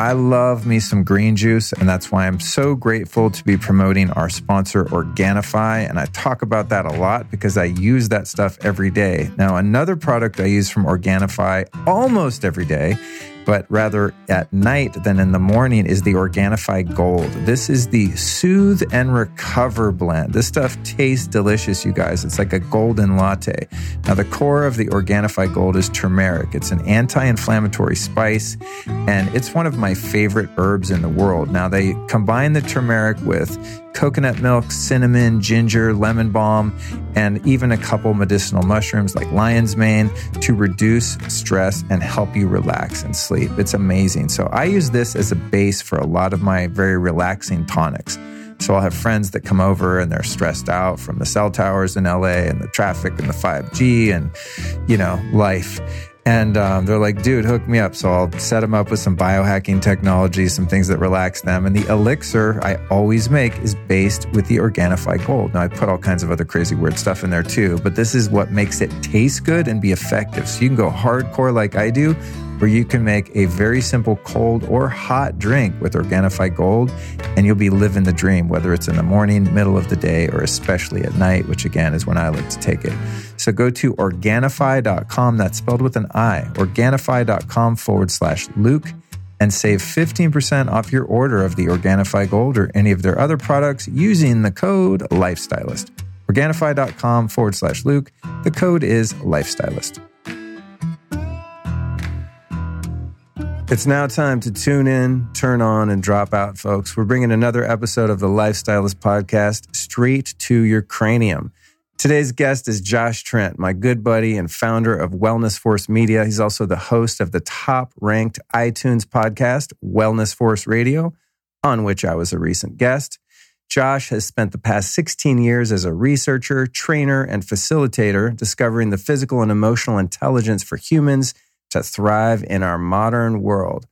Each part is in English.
I love me some green juice, and that's why I'm so grateful to be promoting our sponsor, Organifi. And I talk about that a lot because I use that stuff every day. Now, another product I use from Organifi almost every day but rather at night than in the morning is the Organifi Gold. This is the Soothe and Recover blend. This stuff tastes delicious, you guys. It's like a golden latte. Now, the core of the Organifi Gold is turmeric. It's an anti inflammatory spice, and it's one of my favorite herbs in the world. Now, they combine the turmeric with coconut milk, cinnamon, ginger, lemon balm, and even a couple medicinal mushrooms like lion's mane to reduce stress and help you relax and sleep. It's amazing. So I use this as a base for a lot of my very relaxing tonics. So I'll have friends that come over and they're stressed out from the cell towers in LA and the traffic and the 5G and, you know, life. And um, they're like, dude, hook me up. So I'll set them up with some biohacking technology, some things that relax them. And the elixir I always make is based with the Organifi Gold. Now, I put all kinds of other crazy weird stuff in there too, but this is what makes it taste good and be effective. So you can go hardcore like I do where you can make a very simple cold or hot drink with Organifi Gold, and you'll be living the dream, whether it's in the morning, middle of the day, or especially at night, which again is when I like to take it. So go to Organifi.com, that's spelled with an I, Organifi.com forward slash Luke, and save 15% off your order of the Organifi Gold or any of their other products using the code Lifestylist. Organifi.com forward slash Luke. The code is Lifestylist. It's now time to tune in, turn on, and drop out, folks. We're bringing another episode of the Lifestylist podcast straight to your cranium. Today's guest is Josh Trent, my good buddy and founder of Wellness Force Media. He's also the host of the top ranked iTunes podcast, Wellness Force Radio, on which I was a recent guest. Josh has spent the past 16 years as a researcher, trainer, and facilitator, discovering the physical and emotional intelligence for humans to thrive in our modern world.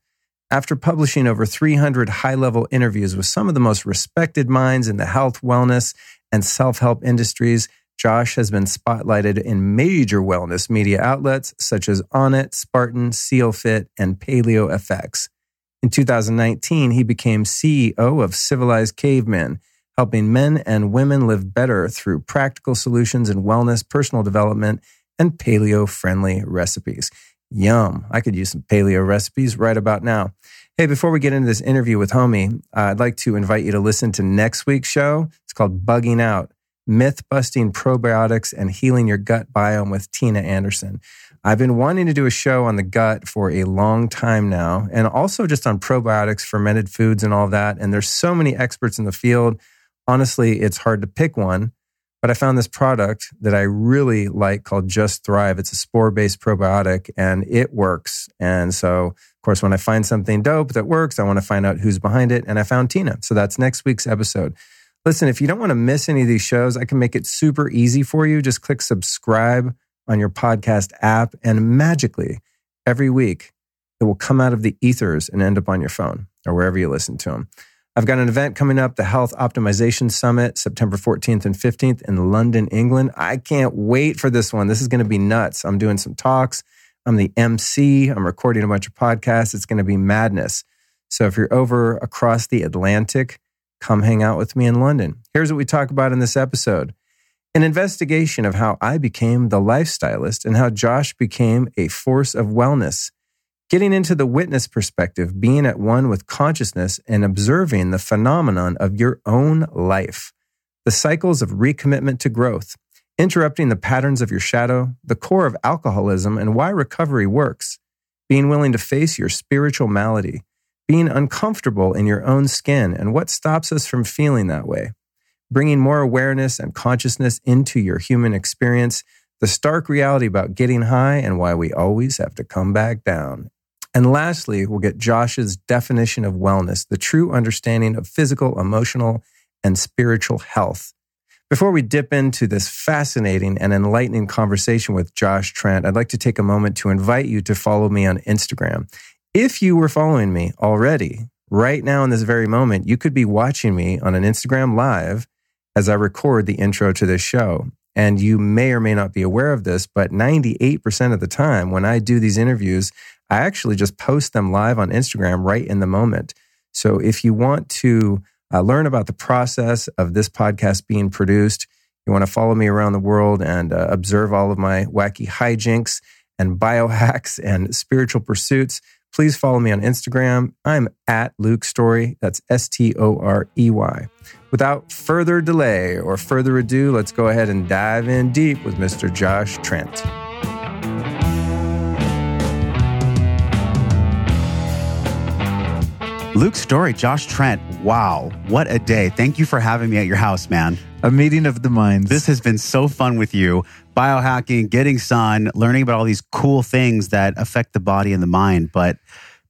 After publishing over 300 high level interviews with some of the most respected minds in the health, wellness, and self help industries, Josh has been spotlighted in major wellness media outlets such as Onnit, Spartan, SealFit, and Paleo FX. In 2019, he became CEO of Civilized Cavemen, helping men and women live better through practical solutions in wellness, personal development, and paleo friendly recipes. Yum. I could use some paleo recipes right about now. Hey, before we get into this interview with Homie, I'd like to invite you to listen to next week's show. It's called Bugging Out Myth Busting Probiotics and Healing Your Gut Biome with Tina Anderson. I've been wanting to do a show on the gut for a long time now, and also just on probiotics, fermented foods, and all that. And there's so many experts in the field. Honestly, it's hard to pick one. But I found this product that I really like called Just Thrive. It's a spore based probiotic and it works. And so, of course, when I find something dope that works, I want to find out who's behind it. And I found Tina. So that's next week's episode. Listen, if you don't want to miss any of these shows, I can make it super easy for you. Just click subscribe on your podcast app, and magically, every week, it will come out of the ethers and end up on your phone or wherever you listen to them. I've got an event coming up, the Health Optimization Summit, September 14th and 15th in London, England. I can't wait for this one. This is going to be nuts. I'm doing some talks. I'm the MC. I'm recording a bunch of podcasts. It's going to be madness. So if you're over across the Atlantic, come hang out with me in London. Here's what we talk about in this episode an investigation of how I became the lifestylist and how Josh became a force of wellness Getting into the witness perspective, being at one with consciousness and observing the phenomenon of your own life, the cycles of recommitment to growth, interrupting the patterns of your shadow, the core of alcoholism and why recovery works, being willing to face your spiritual malady, being uncomfortable in your own skin and what stops us from feeling that way, bringing more awareness and consciousness into your human experience, the stark reality about getting high and why we always have to come back down And lastly, we'll get Josh's definition of wellness, the true understanding of physical, emotional, and spiritual health. Before we dip into this fascinating and enlightening conversation with Josh Trent, I'd like to take a moment to invite you to follow me on Instagram. If you were following me already, right now in this very moment, you could be watching me on an Instagram live as I record the intro to this show. And you may or may not be aware of this, but 98% of the time when I do these interviews, I actually just post them live on Instagram right in the moment. So if you want to uh, learn about the process of this podcast being produced. You want to follow me around the world and uh, observe all of my wacky hijinks and biohacks and spiritual pursuits. Please follow me on Instagram. I'm at Luke Storey. That's S T O R E Y. Without further delay or further ado, let's go ahead and dive in deep with Mr. Josh Trent. Luke Storey, Josh Trent. Wow, what a day. Thank you for having me at your house, man. A meeting of the minds. This has been so fun with you. Biohacking, getting sun, learning about all these cool things that affect the body and the mind. But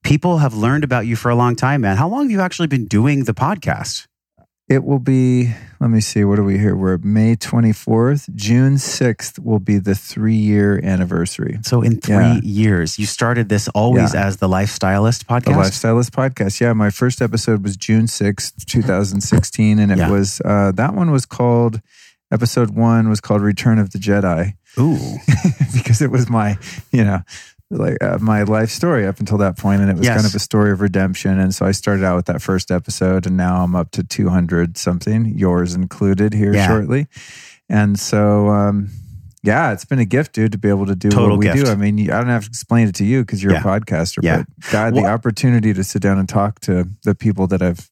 people have learned about you for a long time, man. How long have you actually been doing the podcast? It will be, let me see, what are we here? We're May 24th. June 6th will be the three year anniversary. So, in three yeah. years, you started this always yeah. as the Lifestylist podcast? The Lifestylist podcast. Yeah. My first episode was June 6th, 2016. And it yeah. was, uh, that one was called, episode one was called Return of the Jedi. Ooh. because it was my, you know, like uh, my life story up until that point and it was yes. kind of a story of redemption and so i started out with that first episode and now i'm up to 200 something yours included here yeah. shortly and so um, yeah it's been a gift dude to be able to do Total what we gift. do i mean i don't have to explain it to you because you're yeah. a podcaster yeah. but god well, the opportunity to sit down and talk to the people that i've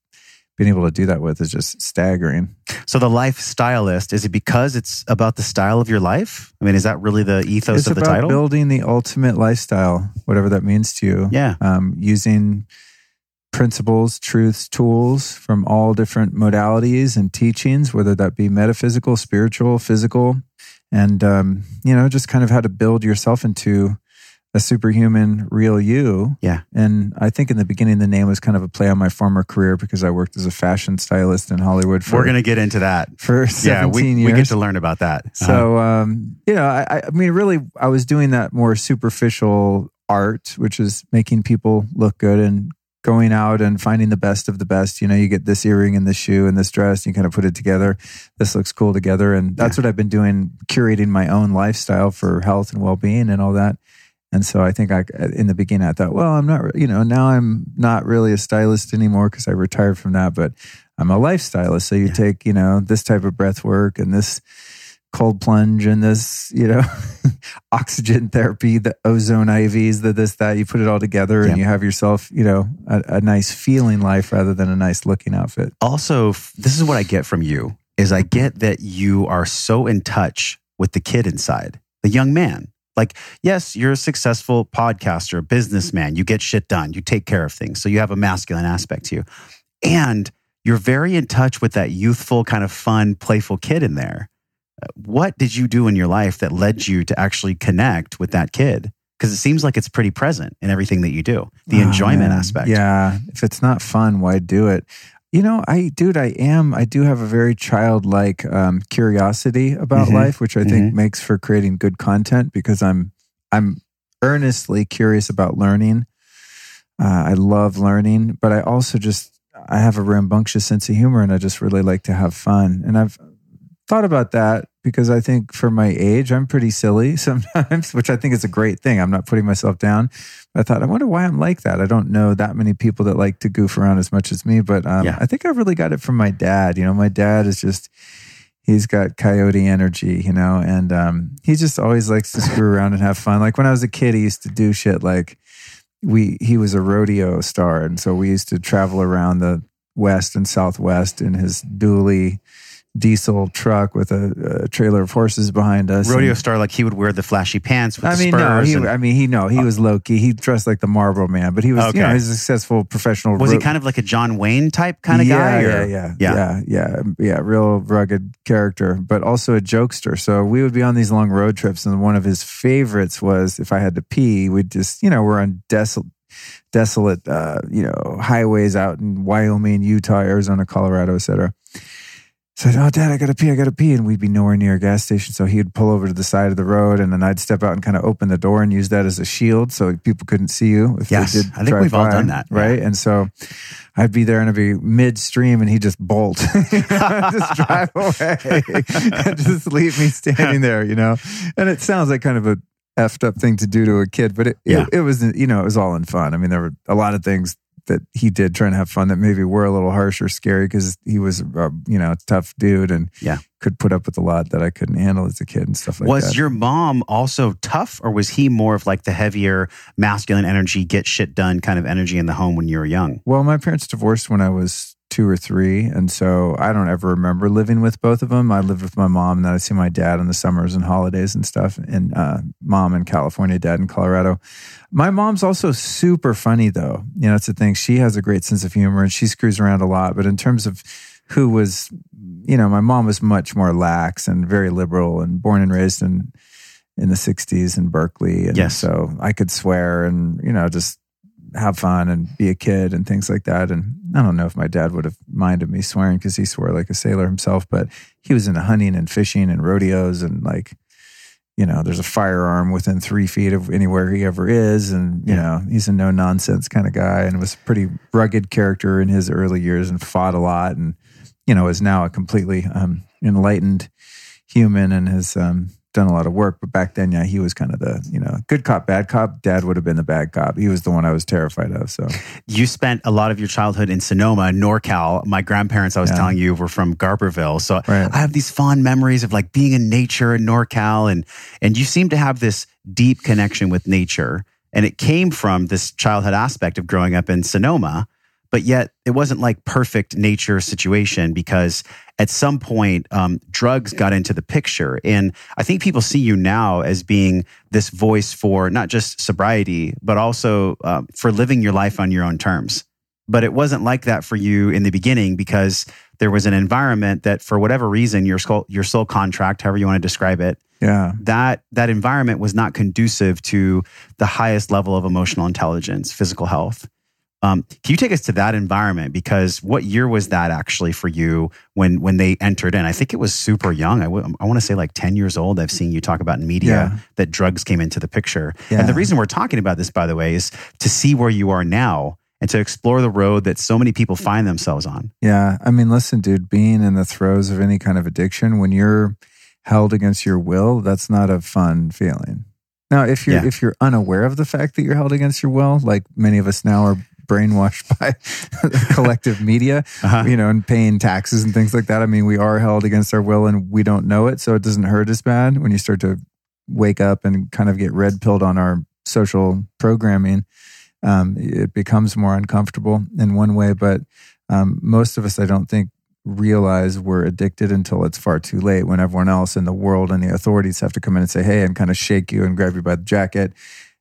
being able to do that with is just staggering. So the lifestylist is it because it's about the style of your life? I mean, is that really the ethos it's of the about title? Building the ultimate lifestyle, whatever that means to you. Yeah. Um, using principles, truths, tools from all different modalities and teachings, whether that be metaphysical, spiritual, physical, and um, you know, just kind of how to build yourself into a superhuman real you. Yeah. And I think in the beginning, the name was kind of a play on my former career because I worked as a fashion stylist in Hollywood. For, We're going to get into that. For 17 yeah, we, years. We get to learn about that. Uh-huh. So, um, you know, I, I mean, really, I was doing that more superficial art, which is making people look good and going out and finding the best of the best. You know, you get this earring and this shoe and this dress, and you kind of put it together. This looks cool together. And that's yeah. what I've been doing, curating my own lifestyle for health and well being and all that. And so I think I, in the beginning, I thought, well, I'm not, you know, now I'm not really a stylist anymore because I retired from that, but I'm a lifestylist. So you yeah. take, you know, this type of breath work and this cold plunge and this, you know, oxygen therapy, the ozone IVs, the this, that, you put it all together yeah. and you have yourself, you know, a, a nice feeling life rather than a nice looking outfit. Also, this is what I get from you is I get that you are so in touch with the kid inside, the young man like, yes, you're a successful podcaster, businessman. You get shit done. You take care of things. So you have a masculine aspect to you. And you're very in touch with that youthful, kind of fun, playful kid in there. What did you do in your life that led you to actually connect with that kid? Because it seems like it's pretty present in everything that you do, the oh, enjoyment man. aspect. Yeah. If it's not fun, why do it? You know, I, dude, I am, I do have a very childlike um, curiosity about mm-hmm. life, which I think mm-hmm. makes for creating good content because I'm, I'm earnestly curious about learning. Uh, I love learning, but I also just, I have a rambunctious sense of humor and I just really like to have fun. And I've thought about that because I think for my age, I'm pretty silly sometimes, which I think is a great thing. I'm not putting myself down. I thought, I wonder why I'm like that. I don't know that many people that like to goof around as much as me, but um, yeah. I think I really got it from my dad. You know, my dad is just, he's got coyote energy, you know, and um, he just always likes to screw around and have fun. Like when I was a kid, he used to do shit like we, he was a rodeo star. And so we used to travel around the West and Southwest in his dually diesel truck with a, a, trailer of horses behind us. Rodeo and, star, like he would wear the flashy pants with I mean, no, he, and, I mean, he no, he was low key. He dressed like the Marlboro Man, but he was, okay. you know, he's a successful professional. Was ro- he kind of like a John Wayne type kind of yeah, guy? Yeah, yeah, yeah, yeah, yeah, yeah, real rugged character, but also a jokester. So we would be on these long road trips, and one of his favorites was if I had to pee, we'd just, you know, we're on desolate desolate, uh, you know, highways out in Wyoming, Utah, Arizona, Colorado, et So, oh, Dad, I gotta pee, I gotta pee, and we'd be nowhere near a gas station. So he'd pull over to the side of the road, and then I'd step out and kind of open the door and use that as a shield, so people couldn't see you if Yes. I think we've all done that, right? And so I'd be there and I'd be midstream, and he'd just bolt, just drive away, and just leave me standing there, you know. And it sounds like kind of a effed up thing to do to a kid, but it, Yeah. it, it was, you know, it was all in fun. I mean, there were a lot of things that he did trying to have fun that maybe were a little harsh or scary because he was, a, you know, tough dude and Yeah. Could put up with a lot that I couldn't handle as a kid and stuff like was that. Was your mom also tough, or was he more of like the heavier masculine energy, get shit done kind of energy in the home when you were young? well, my parents divorced when I was two or three, and so I don't ever remember living with both of them. I lived with my mom, and then I see my dad in the summers and holidays and stuff. And uh, mom in California, dad in Colorado. My mom's also super funny, though. You know, it's the thing. She has a great sense of humor, and she screws around a lot. But in terms of who was, you know, my mom was much more lax and very liberal, and born and raised in in the '60s in Berkeley, and Yes. so I could swear and you know just have fun and be a kid and things like that. And I don't know if my dad would have minded me swearing because he swore like a sailor himself, but he was into hunting and fishing and rodeos and like, you know, there's a firearm within three feet of anywhere he ever is. And, you Yeah. know, he's a no nonsense kind of guy and was a pretty rugged character in his early years and fought a lot and, you know, is now a completely um, enlightened human and has um, done a lot of work. But back then, yeah, he was kind of the, you know, good cop, bad cop. Dad would have been the bad cop. He was the one I was terrified of. So, You spent a lot of your childhood in Sonoma, NorCal. My grandparents, I was Yeah. telling you, were from Garberville. So Right. I have these fond memories of like being in nature in NorCal. And, and you seem to have this deep connection with nature. And it came from this childhood aspect of growing up in Sonoma. But yet it wasn't like perfect nature situation because at some point um, drugs got into the picture. And I think people see you now as being this voice for not just sobriety, but also um, for living your life on your own terms. But it wasn't like that for you in the beginning because there was an environment that, for whatever reason, your soul, your soul contract, however you want to describe it, yeah. that that environment was not conducive to the highest level of emotional intelligence, physical health. Um, can you take us to that environment? Because what year was that actually for you when when they entered in? I think it was super young. I, w- I want to say like ten years old. I've seen you talk about in media Yeah. that drugs came into the picture. Yeah. And the reason we're talking about this, by the way, is to see where you are now and to explore the road that so many people find themselves on. Yeah. I mean, listen, dude, being in the throes of any kind of addiction, when you're held against your will, that's not a fun feeling. Now, if you're Yeah. if you're unaware of the fact that you're held against your will, like many of us now are brainwashed by collective media, Uh-huh. you know, and paying taxes and things like that. I mean, we are held against our will and we don't know it, so it doesn't hurt as bad when you start to wake up and kind of get red pilled on our social programming. Um, it becomes more uncomfortable in one way, but um, most of us, I don't think, realize we're addicted until it's far too late. When everyone else in the world and the authorities have to come in and say, "Hey," and kind of shake you and grab you by the jacket.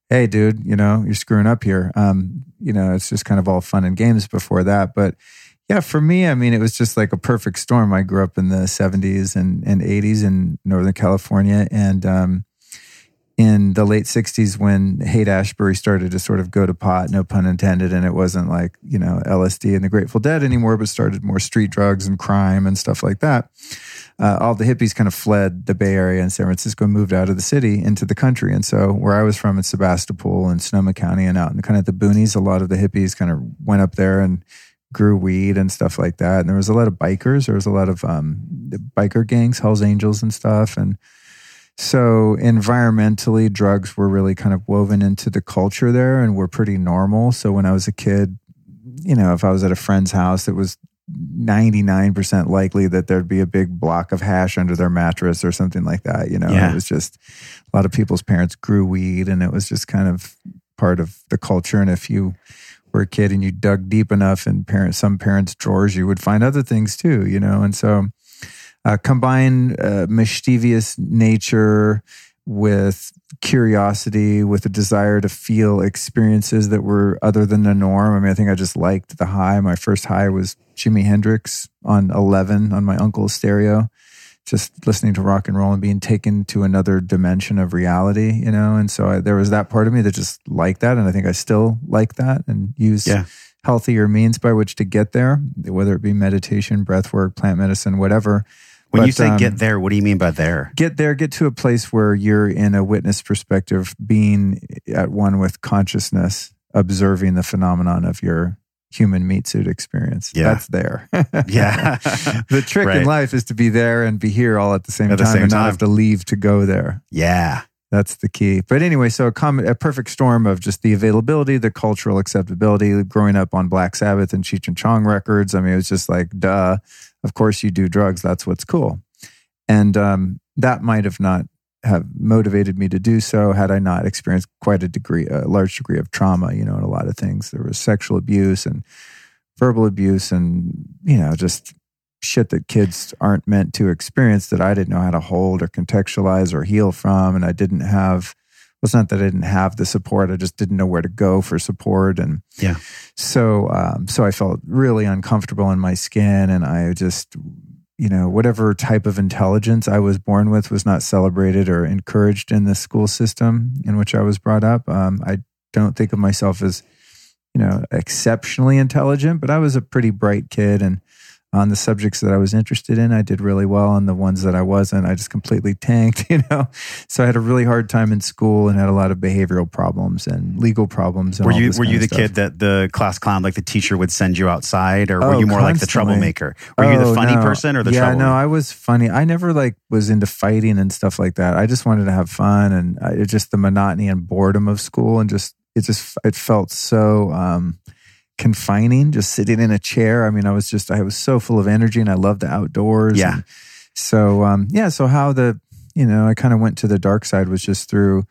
Hey, dude, you know you're screwing up here. Um, you know, it's just kind of all fun and games before that, but yeah, for me, I mean, it was just like a perfect storm. I grew up in the 70s and, and 80s in Northern California. And um, in the late 60s, when Haight Ashbury started to sort of go to pot, no pun intended, and it wasn't like, you know, LSD and the Grateful Dead anymore, but started more street drugs and crime and stuff like that. Uh, all the hippies kind of fled the Bay Area and San Francisco, moved out of the city into the country. And so, where I was from in Sebastopol and Sonoma County and out in kind of the boonies, a lot of the hippies kind of went up there and grew weed and stuff like that. And there was a lot of bikers. There was a lot of um, biker gangs, Hell's Angels and stuff. And so environmentally, drugs were really kind of woven into the culture there and were pretty normal. So when I was a kid, you know, if I was at a friend's house, it was 99% likely that there'd be a big block of hash under their mattress or something like that. You know, Yeah. it was just a lot of people's parents grew weed and it was just kind of part of the culture. And if you were a kid and you dug deep enough in parents, some parents' drawers, you would find other things too, you know? And so uh, combine uh, mischievous nature with curiosity, with a desire to feel experiences that were other than the norm. I mean, I think I just liked the high. My first high was Jimi Hendrix on 11 on my uncle's stereo. just listening to rock and roll and being taken to another dimension of reality, you know. And so I, there was that part of me that just liked that, and I think I still like that and use Yeah. healthier means by which to get there, whether it be meditation, breath work, plant medicine, whatever. When you say um, get there, what do you mean by there? get there, get to a place where you're in a witness perspective, being at one with consciousness, observing the phenomenon of your human meat suit experience. Yeah. That's there. Yeah. the trick Right. in life is to be there and be here all at the same At the time same and time. not have to leave to go there. yeah. That's the key. But anyway, so a, com- a perfect storm of just the availability, the cultural acceptability, growing up on Black Sabbath and Cheech and Chong records. I mean, it was just like, duh, of course you do drugs. That's what's cool. And um, that might have not have motivated me to do so had I not experienced quite a degree, a large degree of trauma, you know, in a lot of things. There was sexual abuse and verbal abuse and, you know, just shit that kids aren't meant to experience that I didn't know how to hold or contextualize or heal from. And I didn't have, well, it's not that I didn't have the support. I just didn't know where to go for support. And Yeah. so, um, so I felt really uncomfortable in my skin. And I just, you know, whatever type of intelligence I was born with was not celebrated or encouraged in the school system in which I was brought up. Um, I don't think of myself as, you know, exceptionally intelligent, but I was a pretty bright kid. And on the subjects that I was interested in, I did really well. On the ones that I wasn't, I just completely tanked, you know? So I had a really hard time in school and had a lot of behavioral problems and legal problems. And Were you were you the stuff. kid that the class clown, like the teacher would send you outside, or were Oh, you more like the troublemaker? Were you the Oh, funny no. person or the yeah no i was funny i never like was into fighting and stuff like that i just wanted to have fun and I, it just the monotony and boredom of school and just it just it felt so um confining just sitting in a chair i mean i was just i was so full of energy and i loved the outdoors Yeah. and so um yeah so how the you know i kind of went to the dark side was just through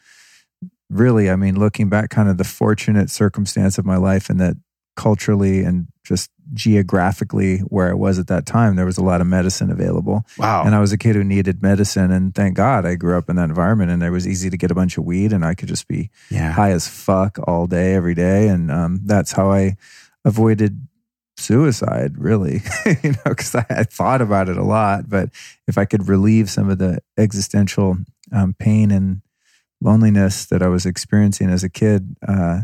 really i mean looking back kind of the fortunate circumstance of my life and that culturally and just geographically where I was at that time, there was a lot of medicine available. wow. And I was a kid who needed medicine. And thank God I grew up in that environment and it was easy to get a bunch of weed and I could just be yeah. high as fuck all day, every day. And um, that's how I avoided suicide, really, you know, because I had thought about it a lot. But if I could relieve some of the existential um, pain and loneliness that I was experiencing as a kid, uh,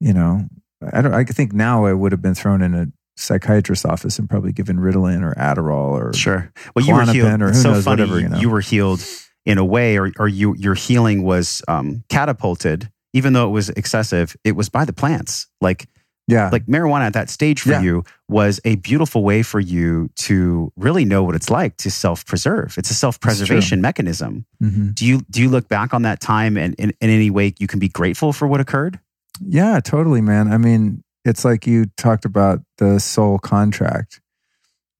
you know, I don't. I think now I would have been thrown in a psychiatrist's office and probably given Ritalin or Adderall or Sure. Well, you were healed. or who so knows, funny. whatever, you know. You were healed in a way, or or you your healing was um, catapulted, even though it was excessive. It was by the plants, like yeah, like marijuana at that stage for Yeah. you was a beautiful way for you to really know what it's like to self preserve. It's a self preservation mechanism. hmm Do you do you look back on that time and in, in any way you can be grateful for what occurred? Yeah, totally, man. I mean, it's like you talked about the soul contract.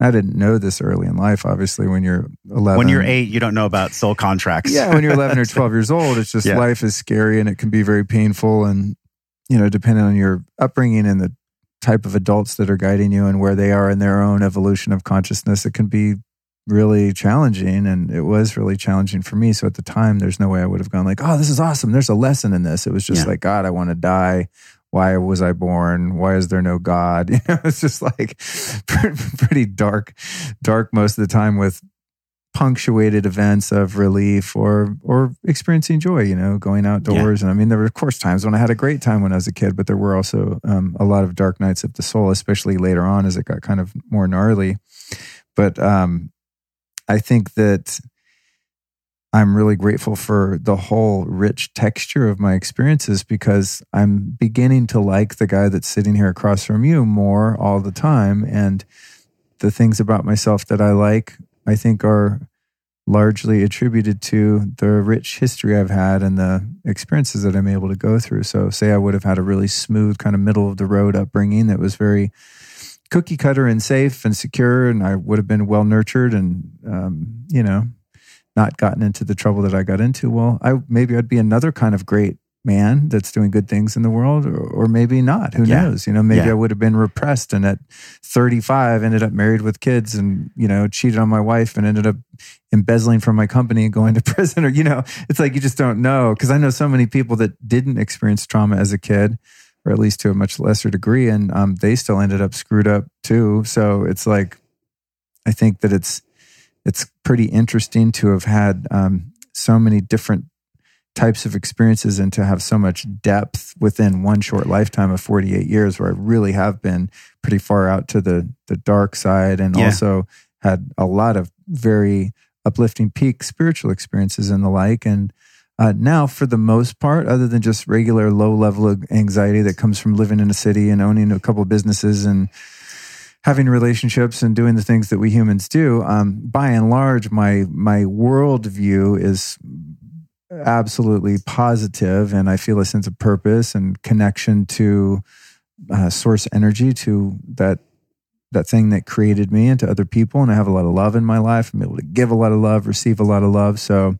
I didn't know this early in life. Obviously, when you're 11, When you're eight, you don't know about soul contracts. yeah, when you're 11 or 12 years old, it's just Yeah. life is scary and it can be very painful. And, you know, depending on your upbringing and the type of adults that are guiding you and where they are in their own evolution of consciousness, it can be really challenging. And it was really challenging for me. So at the time, there's no way I would have gone like, oh, this is awesome. There's a lesson in this. It was just Yeah. like, God, I want to die. Why was I born? Why is there no God? You know, it's just like pretty dark, dark most of the time with punctuated events of relief or or experiencing joy you know going outdoors and i mean there were of course times when i had a great time when i was a kid but there were also um, a lot of dark nights of the soul especially later on as it got kind of more gnarly but um, i think that i'm really grateful for the whole rich texture of my experiences because i'm beginning to like the guy that's sitting here across from you more all the time and the things about myself that i like I think are largely attributed to the rich history I've had and the experiences that I'm able to go through. So, say I would have had a really smooth, kind of middle of the road upbringing that was very cookie cutter and safe and secure, and I would have been well nurtured and, um, you know, not gotten into the trouble that I got into. Well, I maybe I'd be another kind of great man that's doing good things in the world, or, or maybe not. Who Yeah. knows? You know, maybe Yeah. I would have been repressed and at 35 ended up married with kids and you know cheated on my wife and ended up embezzling from my company and going to prison or you know it's like you just don't know because i know so many people that didn't experience trauma as a kid or at least to a much lesser degree and um, they still ended up screwed up too so it's like i think that it's it's pretty interesting to have had um, so many different types of experiences and to have so much depth within one short lifetime of 48 years where I really have been pretty far out to the the dark side and Yeah. also had a lot of very uplifting peak spiritual experiences and the like and uh, now for the most part other than just regular low level of anxiety that comes from living in a city and owning a couple of businesses and having relationships and doing the things that we humans do um, by and large my my worldview is absolutely positive and i feel a sense of purpose and connection to uh, source energy to that that thing that created me and to other people. And i have a lot of love in my life. I'm able to give a lot of love receive a lot of love. So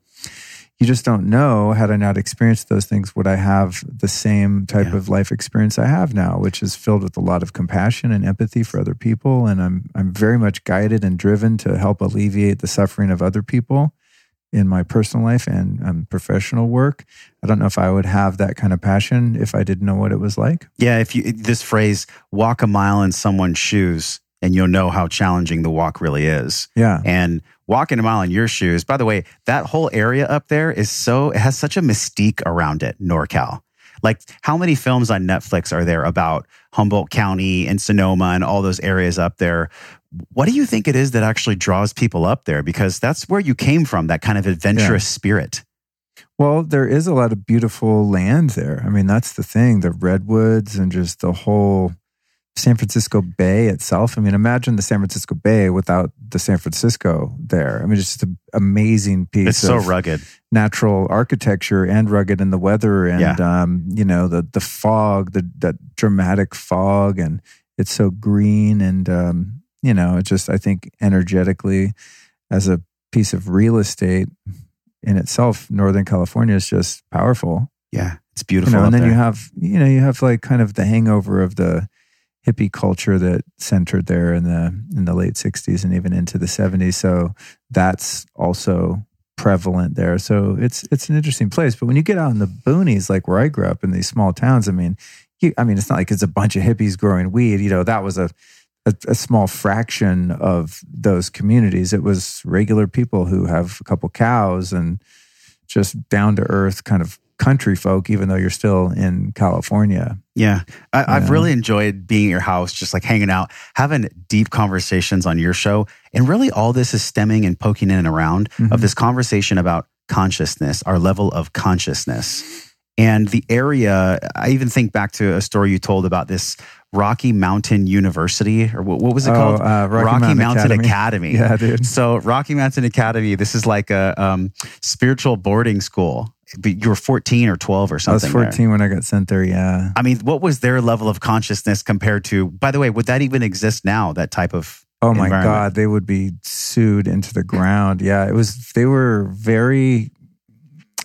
you just don't know had i not experienced those things would i have the same type Yeah. of life experience i have now which is filled with a lot of compassion and empathy for other people and i'm i'm very much guided and driven to help alleviate the suffering of other people in my personal life and um, professional work. I don't know if I would have that kind of passion if I didn't know what it was like. Yeah, if you this phrase "walk a mile in someone's shoes," and you'll know how challenging the walk really is. Yeah. And walking a mile in your shoes. By the way, that whole area up there is so it has such a mystique around it. NorCal. Like, how many films on Netflix are there about Humboldt County and Sonoma and all those areas up there? What do you think it is that actually draws people up there? Because that's where you came from, that kind of adventurous spirit. Well, there is a lot of beautiful land there. I mean, that's the thing the redwoods and just the whole San Francisco Bay itself. I mean, imagine the San Francisco Bay without the San Francisco there. I mean, it's just an amazing piece It's so of rugged. natural architecture and rugged in the weather and Yeah. um, you know the the fog, the that dramatic fog, and it's so green and um, you know it just I think energetically as a piece of real estate in itself, Northern California is just powerful. Yeah, it's You beautiful. know, and then there. you have you know you have like kind of the hangover of the hippie culture that centered there in the in the late 60s and even into the 70s so that's also prevalent there. So it's it's an interesting place. But when you get out in the boonies like where I grew up in these small towns I mean you, I mean it's not like it's a bunch of hippies growing weed. You know that was a a, a small fraction of those communities. It was regular people who have a couple cows and just down to earth kind of country folk even though you're still in California Yeah, I, I've Yeah. really enjoyed being at your house, just like hanging out, having deep conversations on your show. And really, all this is stemming and poking in and around Mhm. of this conversation about consciousness, our level of consciousness. And the area, I even think back to a story you told about this Rocky Mountain University, or what, what was it Oh, called? uh, Rocky Mountain Academy. Yeah, dude. So Rocky Mountain Academy, this is like a um, spiritual boarding school. But you were 14 or 12 or something. I was something. there. 14 when I got sent there. Yeah. I mean, what was their level of consciousness compared to, by the way, would that even exist now, that type of Oh my? God. They would be sued into the ground. Yeah. It was, they were very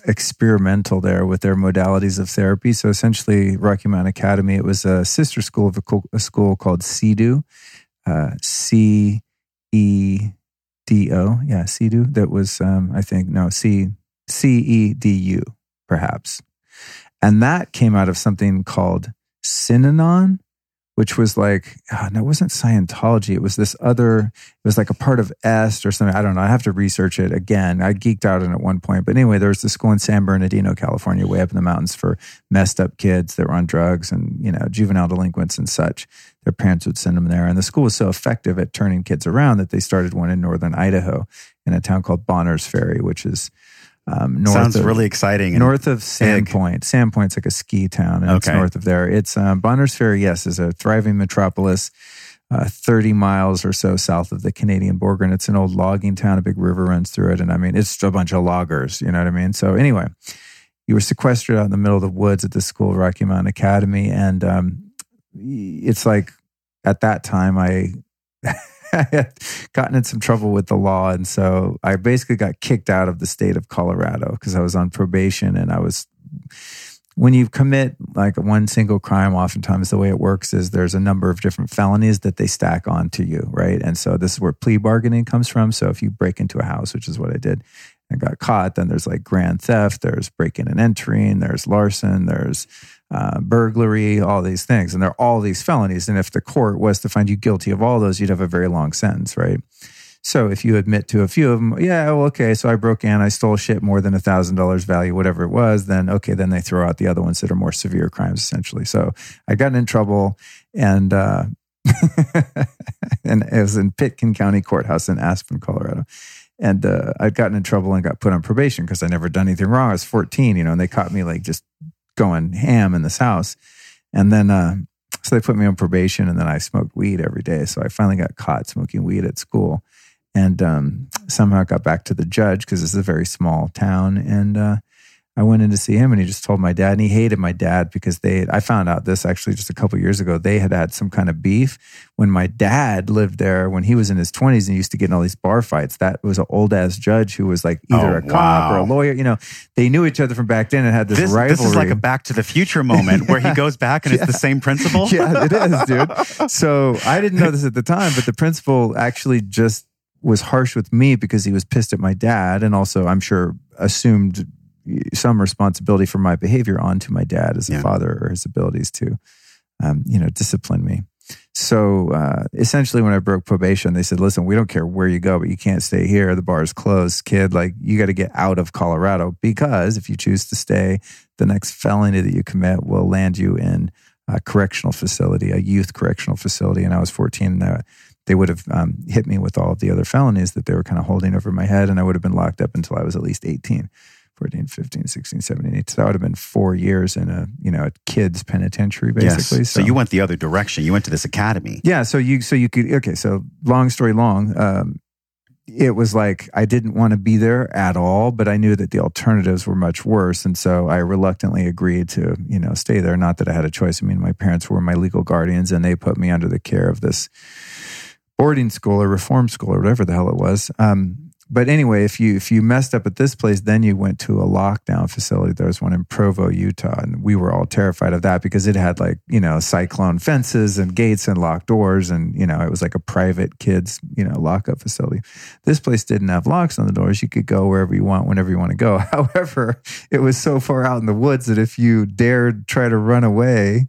experimental there with their modalities of therapy. So essentially, Rocky Mountain Academy, it was a sister school of a school called CEDU, uh, C E D O. Yeah. CEDU. That was, um, I think, no, C C E D U, perhaps. And that came out of something called Synanon, which was like, oh, no, it wasn't Scientology. It was this other, it was like a part of EST or something. I don't know. I have to research it again. I geeked out on it at one point. But anyway, there was this school in San Bernardino, California, way up in the mountains for messed up kids that were on drugs and, you know, juvenile delinquents and such. Their parents would send them there. And the school was so effective at turning kids around that they started one in northern Idaho in a town called Bonners Ferry, which is um, north sounds of, really exciting? north of big. Sandpoint. Sandpoint's like a ski town, and it's north of there. It's um, Bonners Ferry. Yes, is a thriving metropolis, uh, thirty miles or so south of the Canadian border, and it's an old logging town. A big river runs through it, and I mean, it's a bunch of loggers. You know what I mean? So anyway, you were sequestered out in the middle of the woods at the school, Rocky Mountain Academy, and um, it's like at that time I. I had gotten in some trouble with the law. And so I basically got kicked out of the state of Colorado because I was on probation and I was. When you commit like one single crime, oftentimes the way it works is there's a number of different felonies that they stack onto you, right? And so this is where plea bargaining comes from. So if you break into a house, which is what I did, and got caught, then there's like grand theft, there's breaking and entering, there's larceny, there's uh, burglary, all these things. And they're all these felonies. And if the court was to find you guilty of all those, you'd have a very long sentence, right? So if you admit to a few of them, yeah, well, okay, so I broke in, I stole shit more than a thousand dollars value, whatever it was, then okay, then they throw out the other ones that are more severe crimes, essentially. So I got in trouble, and uh, and it was in Pitkin County Courthouse in Aspen, Colorado. And uh, I'd gotten in trouble and got put on probation because I never done anything wrong. I was 14, you know, and they caught me like just going ham in this house. And then, uh, so they put me on probation and then I smoked weed every day. So I finally got caught smoking weed at school and um, somehow got back to the judge because this is a very small town. And uh, I went in to see him and he just told my dad, and he hated my dad because they, I found out this actually just a couple years ago. They had had some kind of beef when my dad lived there when he was in his 20s and used to get in all these bar fights. That was an old ass judge who was like either Oh, a cop wow. or a lawyer. You know, they knew each other from back then and had this, This, rivalry. this is like a Back to the Future moment where he goes back and it's the same principle. yeah, it is, dude. So I didn't know this at the time, but the principal actually just was harsh with me because he was pissed at my dad and also, I'm sure, assumed some responsibility for my behavior onto my dad as a Yeah. father or his abilities to, um, you know, discipline me. So uh, essentially, when I broke probation, they said, "Listen, we don't care where you go, but you can't stay here. The bar is closed, kid. Like you got to get out of Colorado because if you choose to stay, the next felony that you commit will land you in a correctional facility, a youth correctional facility." And I was 14, and they would have um, hit me with all of the other felonies that they were kind of holding over my head, and I would have been locked up until I was at least 18. 14, 15, 16, 17, 18. So that would have been four years in a, you know, a kid's penitentiary, Yes. basically. So you went the other direction. You went to this academy. Yeah, so you so you could okay, so long story long, um it was like I didn't want to be there at all, but I knew that the alternatives were much worse, and so I reluctantly agreed to, you know, stay there. Not that I had a choice. I mean, my parents were my legal guardians, and they put me under the care of this boarding school or reform school or whatever the hell it was. Um, but anyway, if you if you messed up at this place, then you went to a lockdown facility. There was one in Provo, Utah, and we were all terrified of that because it had like you know cyclone fences and gates and locked doors, and you know it was like a private kids you know lockup facility. This place didn't have locks on the doors. You could go wherever you want, whenever you want to go. However, it was so far out in the woods that if you dared try to run away,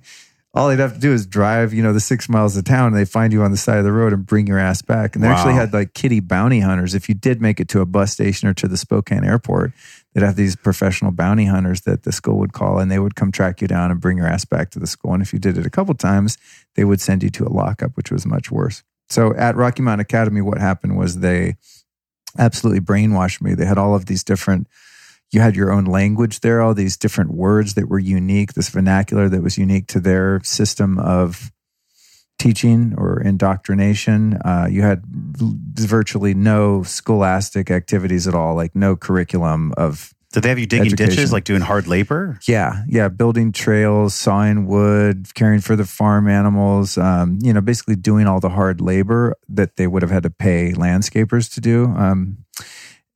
all they'd have to do is drive, you know, the six miles of town and they find you on the side of the road and bring your ass back. And they actually had like kitty bounty hunters. If you did make it to a bus station or to the Spokane airport, they'd have these professional bounty hunters that the school would call and they would come track you down and bring your ass back to the school. And if you did it a couple times, they would send you to a lockup, which was much worse. So at Rocky Mountain Academy, what happened was they absolutely brainwashed me. They had all of these different you had your own language there, all these different words that were unique, this vernacular that was unique to their system of teaching or indoctrination. Uh, you had virtually no scholastic activities at all, like no curriculum of Did they have you digging Education. ditches, like doing hard labor? yeah, yeah, building trails, sawing wood, caring for the farm animals, um, you know, basically doing all the hard labor that they would have had to pay landscapers to do. Um,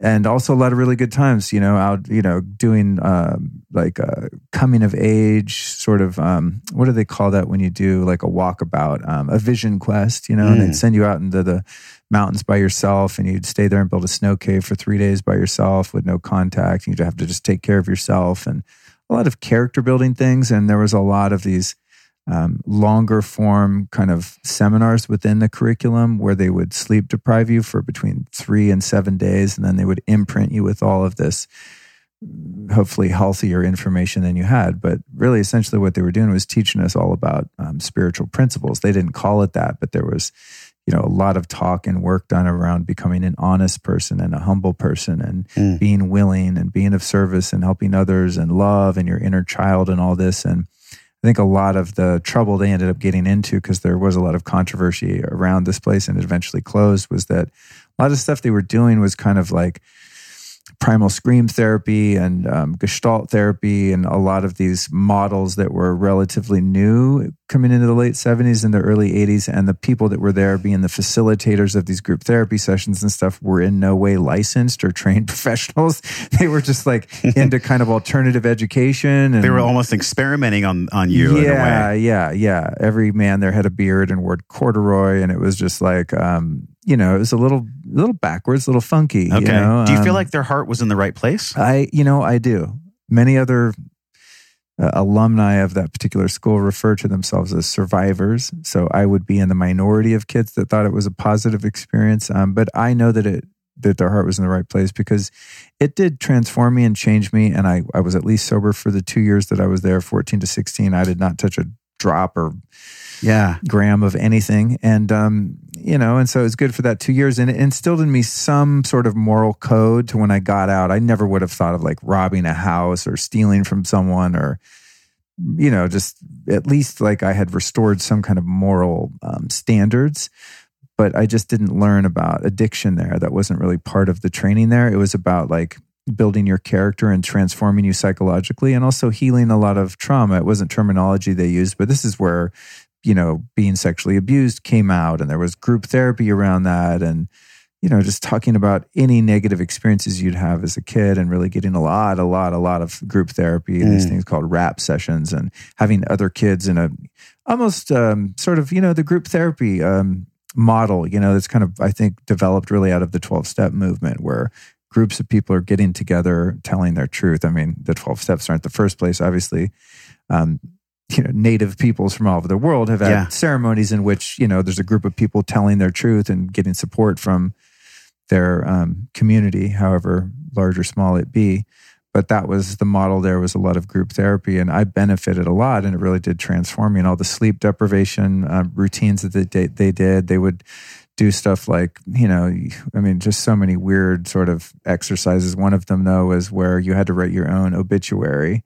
and also a lot of really good times, you know, out, you know, doing um, like a coming of age sort of, um, what do they call that when you do like a walkabout, um, a vision quest, you know, and Mm. they'd send you out into the mountains by yourself and you'd stay there and build a snow cave for three days by yourself with no contact. You'd have to just take care of yourself and a lot of character building things. And there was a lot of these um, longer form kind of seminars within the curriculum where they would sleep deprive you for between three and seven days. And then they would imprint you with all of this hopefully healthier information than you had. But really, essentially, what they were doing was teaching us all about um, spiritual principles. They didn't call it that, but there was, you know, a lot of talk and work done around becoming an honest person and a humble person and Mm. being willing and being of service and helping others and love and your inner child and all this. And I think a lot of the trouble they ended up getting into because there was a lot of controversy around this place and it eventually closed was that a lot of stuff they were doing was kind of like primal scream therapy and um, gestalt therapy and a lot of these models that were relatively new coming into the late 70s and the early 80s and the people that were there being the facilitators of these group therapy sessions and stuff were in no way licensed or trained professionals. They were just like into kind of alternative education and They were almost experimenting on on you in a yeah, yeah, yeah. Every man there had a beard and wore corduroy, and it was just like, um, you know, it was a little, little backwards, a little funky. Okay. You know? Do you feel Um, like their heart was in the right place? I, you know, I do. Many other uh, alumni of that particular school refer to themselves as survivors. So I would be in the minority of kids that thought it was a positive experience. Um, but I know that it that their heart was in the right place because it did transform me and change me. And I, I was at least sober for the two years that I was there, 14 to 16. I did not touch a drop or yeah gram of anything and um you know and so it was good for that two years and it instilled in me some sort of moral code to when i got out. I never would have thought of like robbing a house or stealing from someone or you know just at least like i had restored some kind of moral um, standards but i just didn't learn about addiction there. That wasn't really part of the training there. It was about like building your character and transforming you psychologically and also healing a lot of trauma. It wasn't terminology they used, but this is where, you know, being sexually abused came out and there was group therapy around that and you know, just talking about any negative experiences you'd have as a kid and really getting a lot, a lot, a lot of group therapy and mm. these things called rap sessions and having other kids in a almost um, sort of, you know, the group therapy um, model, you know, that's kind of, I think, developed really out of the 12 step movement where groups of people are getting together, telling their truth. I mean, the 12 steps aren't the first place, obviously. Um, you know, native peoples from all over the world have had yeah. ceremonies in which, you know, there's a group of people telling their truth and getting support from their um, community, however large or small it be. But that was the model. There was a lot of group therapy, and I benefited a lot, and it really did transform me. And all the sleep deprivation uh, routines that they, they did, they would do stuff like, you know, I mean, just so many weird sort of exercises. One of them, though, was where you had to write your own obituary.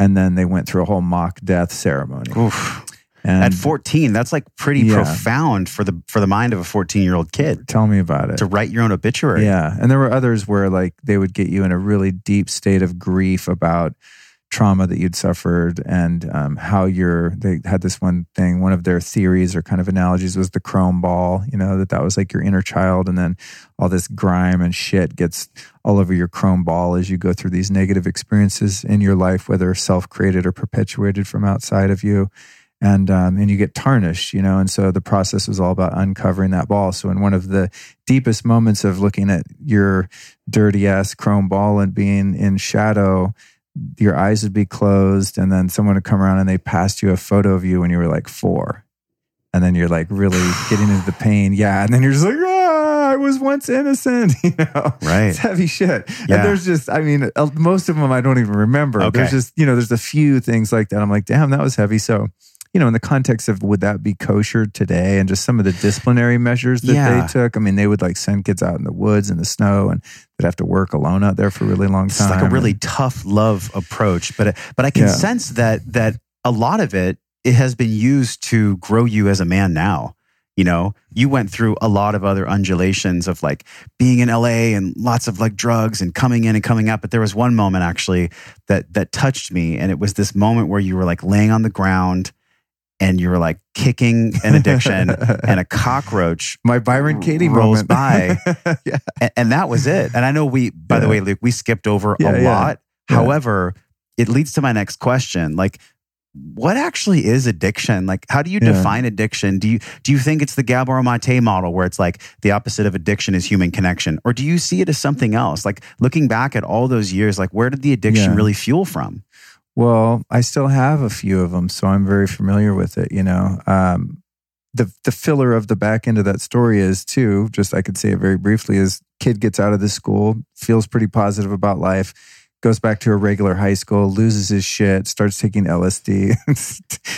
And then they went through a whole mock death ceremony. Oof. And At 14, that's like pretty yeah. profound for the for the mind of a 14 year old kid. Tell me about it. To write your own obituary. Yeah. And there were others where like they would get you in a really deep state of grief about trauma that you'd suffered and um, how you're they had this one thing one of their theories or kind of analogies was the chrome ball you know that that was like your inner child and then all this grime and shit gets all over your chrome ball as you go through these negative experiences in your life whether self-created or perpetuated from outside of you and um, and you get tarnished, you know. And so the process was all about uncovering that ball. So in one of the deepest moments of looking at your dirty ass chrome ball and being in shadow, your eyes would be closed and then someone would come around and they passed you a photo of you when you were like four. And then you're like really getting into the pain. Yeah and then you're just like ah, i was once innocent you know? Right. It's heavy shit. Yeah. and there's just i mean uh, most of them i don't even remember. Okay. there's just you know there's a few things like that. I'm like damn that was heavy. So you know, in the context of would that be kosher today and just some of the disciplinary measures that yeah. they took. I mean, they would like send kids out in the woods in the snow and they'd have to work alone out there for a really long time. It's like a really and, tough love approach, but but I can yeah. sense that that a lot of it it has been used to grow you as a man now. You know, you went through a lot of other undulations of like being in LA and lots of like drugs and coming in and coming out. But there was one moment actually that that touched me, and it was this moment where you were like laying on the ground and you're like kicking an addiction and a cockroach my byron katie rolls moment. by. Yeah. and, and, that was it. And i know we by yeah. the way luke we skipped over yeah, a lot. However it leads to my next question. Like what actually is addiction? Like how do you define addiction? Do you do you think it's the gabor mate model where it's like the opposite of addiction is human connection? Or do you see it as something else? Like looking back at all those years like where did the addiction really fuel from well, I still have a few of them, so I'm very familiar with it. You know, um, the the filler of the back end of that story is too. Just I could say it very briefly: is kid gets out of the school, feels pretty positive about life, goes back to a regular high school, loses his shit, starts taking LSD,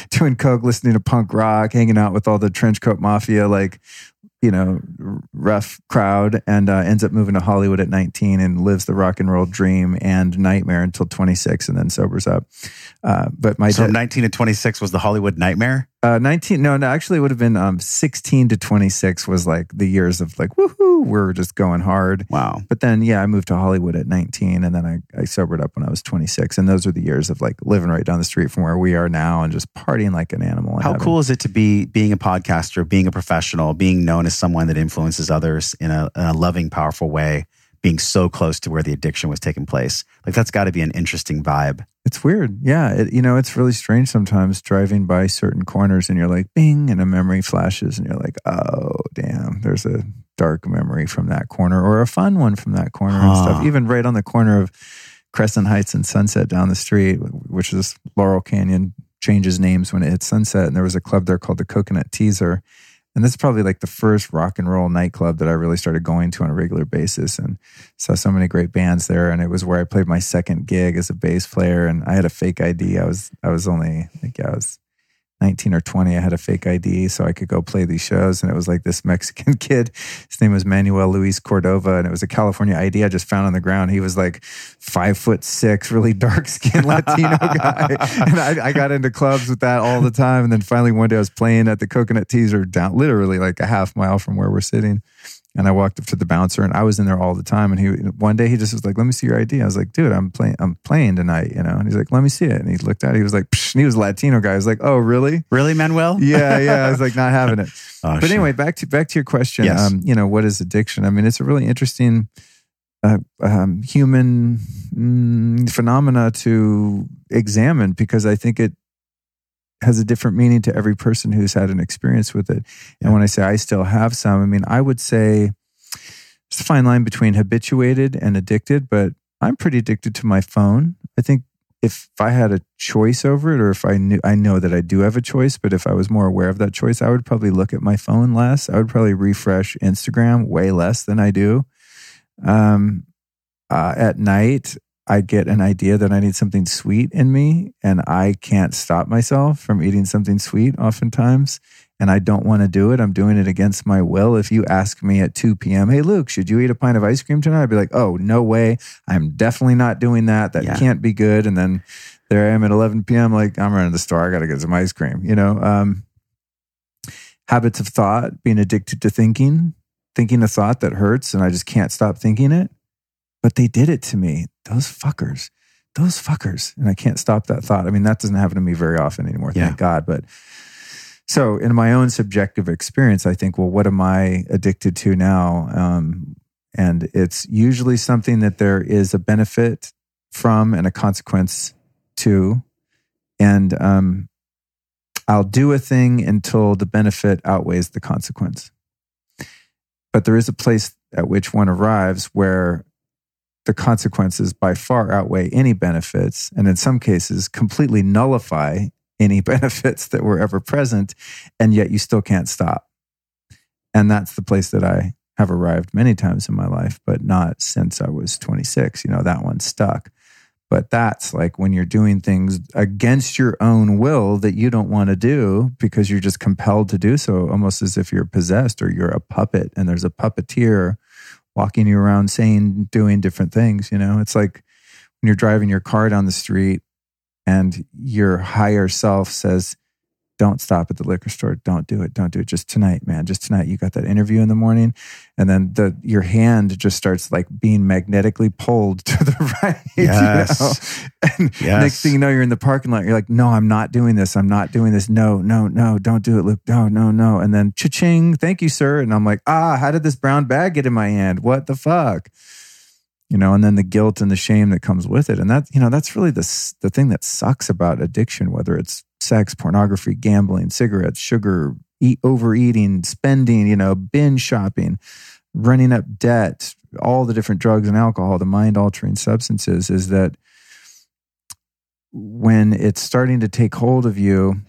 doing coke, listening to punk rock, hanging out with all the trench coat mafia, like you know, rough crowd and uh, ends up moving to Hollywood at 19 and lives the rock and roll dream and nightmare until 26 and then sobers up. Uh, but my so 19 to 26 was the Hollywood nightmare. Uh, 19, no, no, actually, it would have been um, 16 to 26 was like the years of like, woohoo, we're just going hard. Wow. But then, yeah, I moved to Hollywood at 19 and then I, I sobered up when I was 26. And those are the years of like living right down the street from where we are now and just partying like an animal. How cool is it to be being a podcaster, being a professional, being known as someone that influences others in a, in a loving, powerful way? Being so close to where the addiction was taking place. Like that's got to be an interesting vibe. It's weird. Yeah. It, you know, it's really strange sometimes driving by certain corners and you're like, bing, and a memory flashes and you're like, oh, damn, there's a dark memory from that corner or a fun one from that corner huh. and stuff. Even right on the corner of Crescent Heights and Sunset down the street, which is Laurel Canyon changes names when it hits sunset. And there was a club there called the Coconut Teaszer. And this is probably like the first rock and roll nightclub that I really started going to on a regular basis and saw so many great bands there. And it was where I played my second gig as a bass player. And I had a fake ID. I was, I was only, I think I was 19 or 20, I had a fake ID so I could go play these shows. And it was like this Mexican kid. His name was Manuel Luis Cordova. And it was a California ID I just found on the ground. He was like five foot six, really dark skinned Latino guy. And I, I, got into clubs with that all the time. And then finally one day I was playing at the Coconut Teaszer down literally like a half mile from where we're sitting. And I walked up to the bouncer, and I was in there all the time. And he one day he just was like, "Let me see your ID." I was like, "Dude, I'm playing. I'm playing tonight," you know. And he's like, "Let me see it." And he looked at it. He was like, Psh, "He was a Latino guy." I was like, "Oh, really? Really, Manuel?" Yeah, yeah. I was like, not having it. oh, but anyway, back to back to your question. Yes. Um, you know, what is addiction? I mean, it's a really interesting uh, um, human mm, phenomena to examine because I think it has a different meaning to every person who's had an experience with it. Yeah. And when I say I still have some, I mean, I would say it's a fine line between habituated and addicted, but I'm pretty addicted to my phone. I think if I had a choice over it, or if I knew, I know that I do have a choice, but if I was more aware of that choice, I would probably look at my phone less. I would probably refresh Instagram way less than I do. Um, uh, at night, I get an idea that I need something sweet in me and I can't stop myself from eating something sweet oftentimes. And I don't want to do it. I'm doing it against my will. If you ask me at 2 p.m., hey, Luke, should you eat a pint of ice cream tonight? I'd be like, oh, no way. I'm definitely not doing that. That yeah. can't be good. And then there I am at 11 p.m., like, I'm running to the store. I got to get some ice cream, you know? Um, habits of thought, being addicted to thinking, thinking a thought that hurts and I just can't stop thinking it. But they did it to me those fuckers, those fuckers. And I can't stop that thought. I mean, that doesn't happen to me very often anymore, yeah. thank God. But so in my own subjective experience, I think, well, what am I addicted to now? Um, and it's usually something that there is a benefit from and a consequence to. And um, I'll do a thing until the benefit outweighs the consequence. But there is a place at which one arrives where the consequences by far outweigh any benefits, and in some cases, completely nullify any benefits that were ever present, and yet you still can't stop. And that's the place that I have arrived many times in my life, but not since I was 26. You know, that one stuck. But that's like when you're doing things against your own will that you don't want to do because you're just compelled to do so, almost as if you're possessed or you're a puppet and there's a puppeteer walking you around saying, doing different things. You know, it's like when you're driving your car down the street and your higher self says, don't stop at the liquor store. Don't do it. Don't do it. Just tonight, man. Just tonight. You got that interview in the morning, and then the your hand just starts like being magnetically pulled to the right. Yes. You know? And yes. next thing you know, you're in the parking lot. You're like, no, I'm not doing this. I'm not doing this. No, no, no. Don't do it, Luke. No, no, no. And then cha-ching. Thank you, sir. And I'm like, ah, how did this brown bag get in my hand? What the fuck? you know, and then the guilt and the shame that comes with it. And that, you know, that's really the, the thing that sucks about addiction, whether it's sex, pornography, gambling, cigarettes, sugar, eat, overeating, spending, you know, binge shopping, running up debt, all the different drugs and alcohol, the mind altering substances is that when it's starting to take hold of you,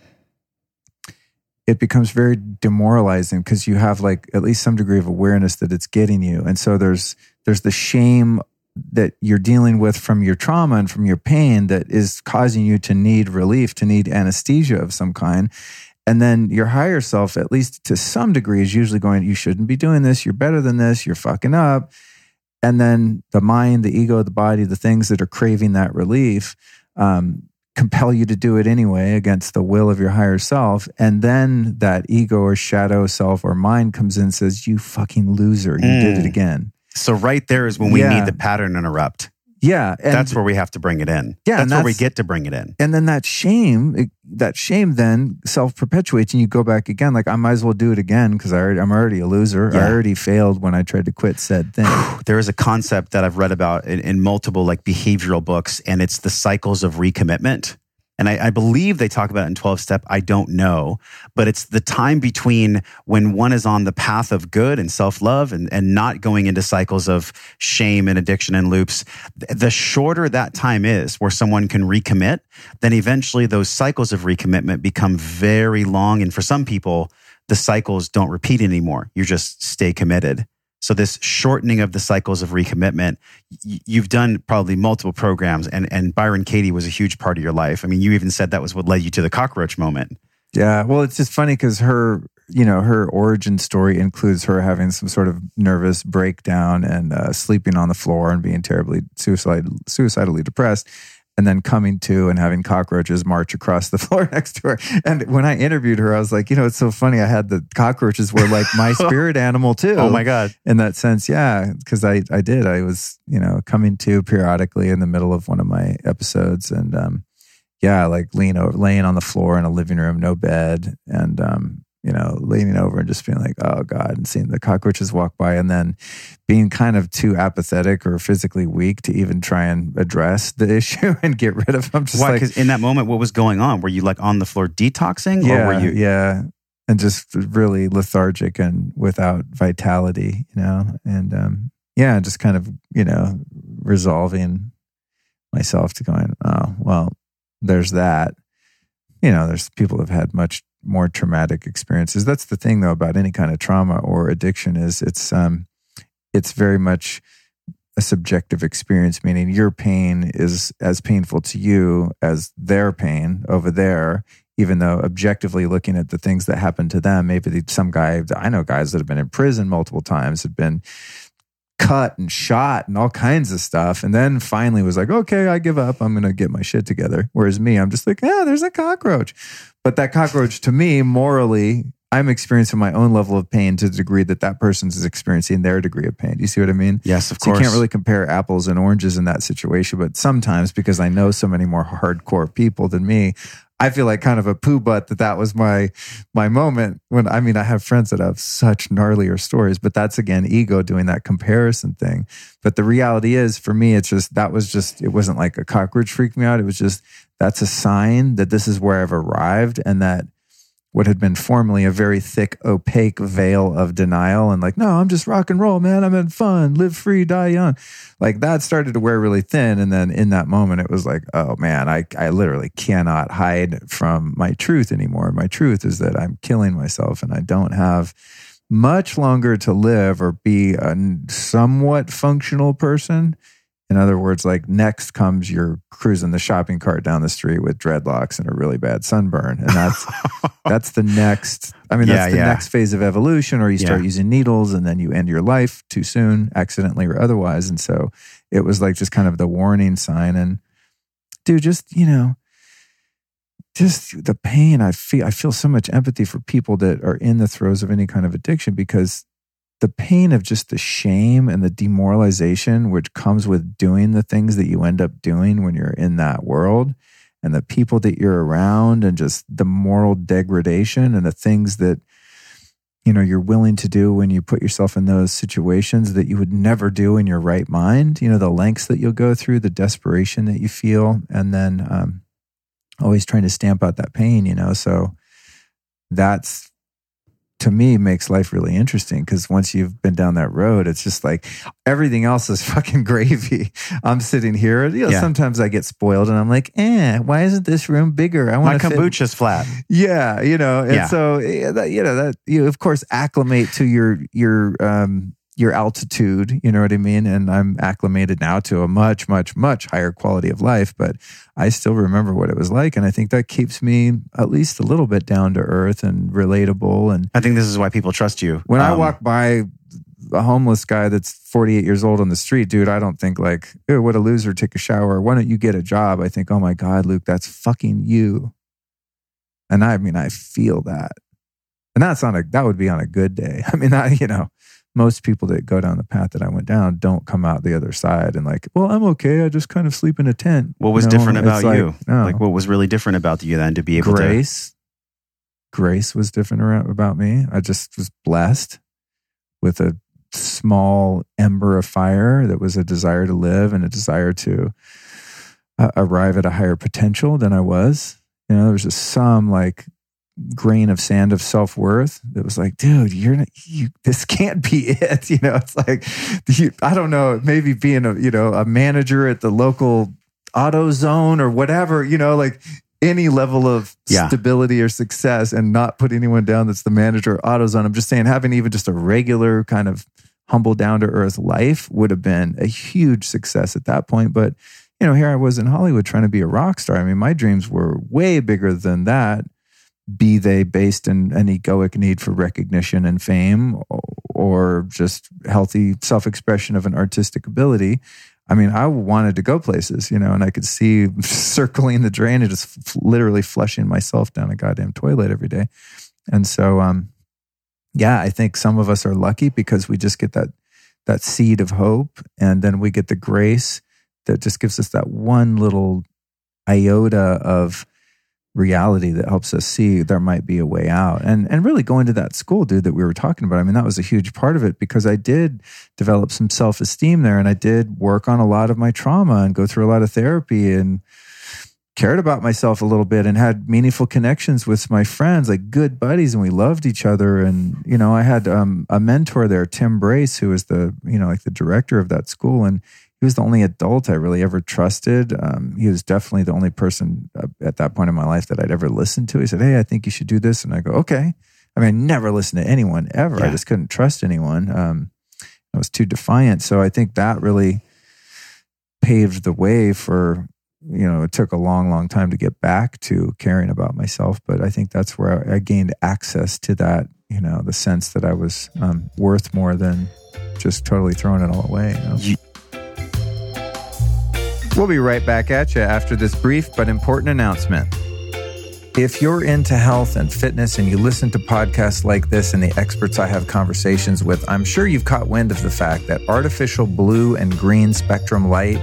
it becomes very demoralizing because you have like at least some degree of awareness that it's getting you. And so there's there's the shame that you're dealing with from your trauma and from your pain that is causing you to need relief, to need anesthesia of some kind. And then your higher self, at least to some degree, is usually going, You shouldn't be doing this. You're better than this. You're fucking up. And then the mind, the ego, the body, the things that are craving that relief um, compel you to do it anyway against the will of your higher self. And then that ego or shadow self or mind comes in and says, You fucking loser. You mm. did it mm. again. So right there is when we yeah. need the pattern interrupt. Yeah, that's where we have to bring it in. Yeah, that's, that's where we get to bring it in. And then that shame, that shame then self perpetuates, and you go back again. Like I might as well do it again because I am already a loser. Yeah. I already failed when I tried to quit said thing. there is a concept that I've read about in, in multiple like behavioral books, and it's the cycles of recommitment. And I, I believe they talk about it in 12 step. I don't know, but it's the time between when one is on the path of good and self love and, and not going into cycles of shame and addiction and loops. The shorter that time is where someone can recommit, then eventually those cycles of recommitment become very long. And for some people, the cycles don't repeat anymore. You just stay committed. So this shortening of the cycles of recommitment, you've done probably multiple programs and, and Byron Katie was a huge part of your life. I mean, you even said that was what led you to the cockroach moment. Yeah. Well, it's just funny because her, you know, her origin story includes her having some sort of nervous breakdown and uh, sleeping on the floor and being terribly suicide, suicidally depressed and then coming to and having cockroaches march across the floor next to her. And when I interviewed her, I was like, you know, it's so funny. I had the cockroaches were like my spirit animal too. Oh my God. In that sense, yeah. Cause I, I did. I was, you know, coming to periodically in the middle of one of my episodes. And um, yeah, like lean over, laying on the floor in a living room, no bed. And um, you know, leaning over and just being like, oh God, and seeing the cockroaches walk by and then being kind of too apathetic or physically weak to even try and address the issue and get rid of them. Just Why? Because like, in that moment, what was going on? Were you like on the floor detoxing yeah, or were you? Yeah. And just really lethargic and without vitality, you know? And um, yeah, just kind of, you know, resolving myself to going, oh, well, there's that. You know, there's people have had much more traumatic experiences. That's the thing though about any kind of trauma or addiction is it's um it's very much a subjective experience, meaning your pain is as painful to you as their pain over there, even though objectively looking at the things that happened to them, maybe some guy, I know guys that have been in prison multiple times, had been cut and shot and all kinds of stuff. And then finally was like, okay, I give up. I'm going to get my shit together. Whereas me, I'm just like, yeah, there's a cockroach. But that cockroach to me, morally, I'm experiencing my own level of pain to the degree that that person's experiencing their degree of pain. Do you see what I mean? Yes, of so course. You can't really compare apples and oranges in that situation, but sometimes because I know so many more hardcore people than me, I feel like kind of a poo butt that that was my my moment when I mean I have friends that have such gnarlier stories, but that's again ego doing that comparison thing. But the reality is for me, it's just that was just it wasn't like a cockroach freaked me out. It was just that's a sign that this is where I've arrived and that what had been formerly a very thick, opaque veil of denial and like, no, I'm just rock and roll, man. I'm in fun, live free, die young. Like that started to wear really thin. And then in that moment, it was like, oh man, I, I literally cannot hide from my truth anymore. My truth is that I'm killing myself and I don't have much longer to live or be a somewhat functional person in other words, like next comes you're cruising the shopping cart down the street with dreadlocks and a really bad sunburn, and that's that's the next. I mean, that's the yeah. next phase of evolution, or you start yeah. using needles, and then you end your life too soon, accidentally or otherwise. And so it was like just kind of the warning sign. And dude, just you know, just the pain I feel. I feel so much empathy for people that are in the throes of any kind of addiction because the pain of just the shame and the demoralization which comes with doing the things that you end up doing when you're in that world and the people that you're around and just the moral degradation and the things that you know you're willing to do when you put yourself in those situations that you would never do in your right mind. You know the lengths that you'll go through the desperation that you feel and then um, always trying to stamp out that pain you know? So that's to me makes life really interesting because once you've been down that road, it's just like everything else is fucking gravy. I'm sitting here, you know, yeah. sometimes I get spoiled and I'm like, eh, why isn't this room bigger? I want my kombucha's fit. flat. Yeah, you know, and yeah. so you know that you of course acclimate to your your um your altitude, you know what I mean? And I'm acclimated now to a much, much, much higher quality of life, but I still remember what it was like. And I think that keeps me at least a little bit down to earth and relatable. And I think this is why people trust you. When um, I walk by a homeless guy that's 48 years old on the street, dude, I don't think like, oh, what a loser, take a shower. Why don't you get a job? I think, oh my God, Luke, that's fucking you. And I mean, I feel that. And that's on a, that would be on a good day. I mean, I, you know, most people that go down the path that I went down don't come out the other side and like, well, I'm okay. I just kind of sleep in a tent. What was you know? different about like, you? No. Like, what was really different about you then to be able grace, to? Grace. Grace was different around, about me. I just was blessed with a small ember of fire that was a desire to live and a desire to uh, arrive at a higher potential than I was. You know, there was just some like grain of sand of self worth that was like, dude, you're you. This can't be it. You know, it's like, you, I don't know, maybe being a you know a manager at the local AutoZone or whatever. You know, like any level of Yeah. stability or success, and not put anyone down that's the manager of AutoZone. I'm just saying, having even just a regular kind of humble, down to earth life would have been a huge success at that point. But you know, here I was in Hollywood trying to be a rock star. I mean, my dreams were way bigger than that be they based in an egoic need for recognition and fame or just healthy self expression of an artistic ability. I mean, I wanted to go places, you know, and I could see circling the drain and just literally flushing myself down a goddamn toilet every day. And so, um, yeah, I think some of us are lucky because we just get that that seed of hope, and then we get the grace that just gives us that one little iota of reality that helps us see there might be a way out. And and really going to that school, dude, that we were talking about. I mean, that was a huge part of it because I did develop some self-esteem there and I did work on a lot of my trauma and go through a lot of therapy and cared about myself a little bit and had meaningful connections with my friends, like good buddies, and we loved each other. And, you know, I had um, a mentor there, Tim Brace, who was the, you know, like the director of that school. And he was the only adult I really ever trusted. Um, he was definitely the only person uh, at that point in my life that I'd ever listened to. He said, Hey, I think you should do this. And I go, Okay. I mean, I never listened to anyone ever. I just couldn't trust anyone. Um, I was too defiant. So I think that really paved the way for, you know, it took a long, long time to get back to caring about myself. But I think that's where I, I gained access to that, you know, the sense that I was um, worth more than just totally throwing it all away. You know? You- We'll be right back at you after this brief but important announcement. If you're into health and fitness and you listen to podcasts like this and the experts I have conversations with, I'm sure you've caught wind of the fact that artificial blue and green spectrum light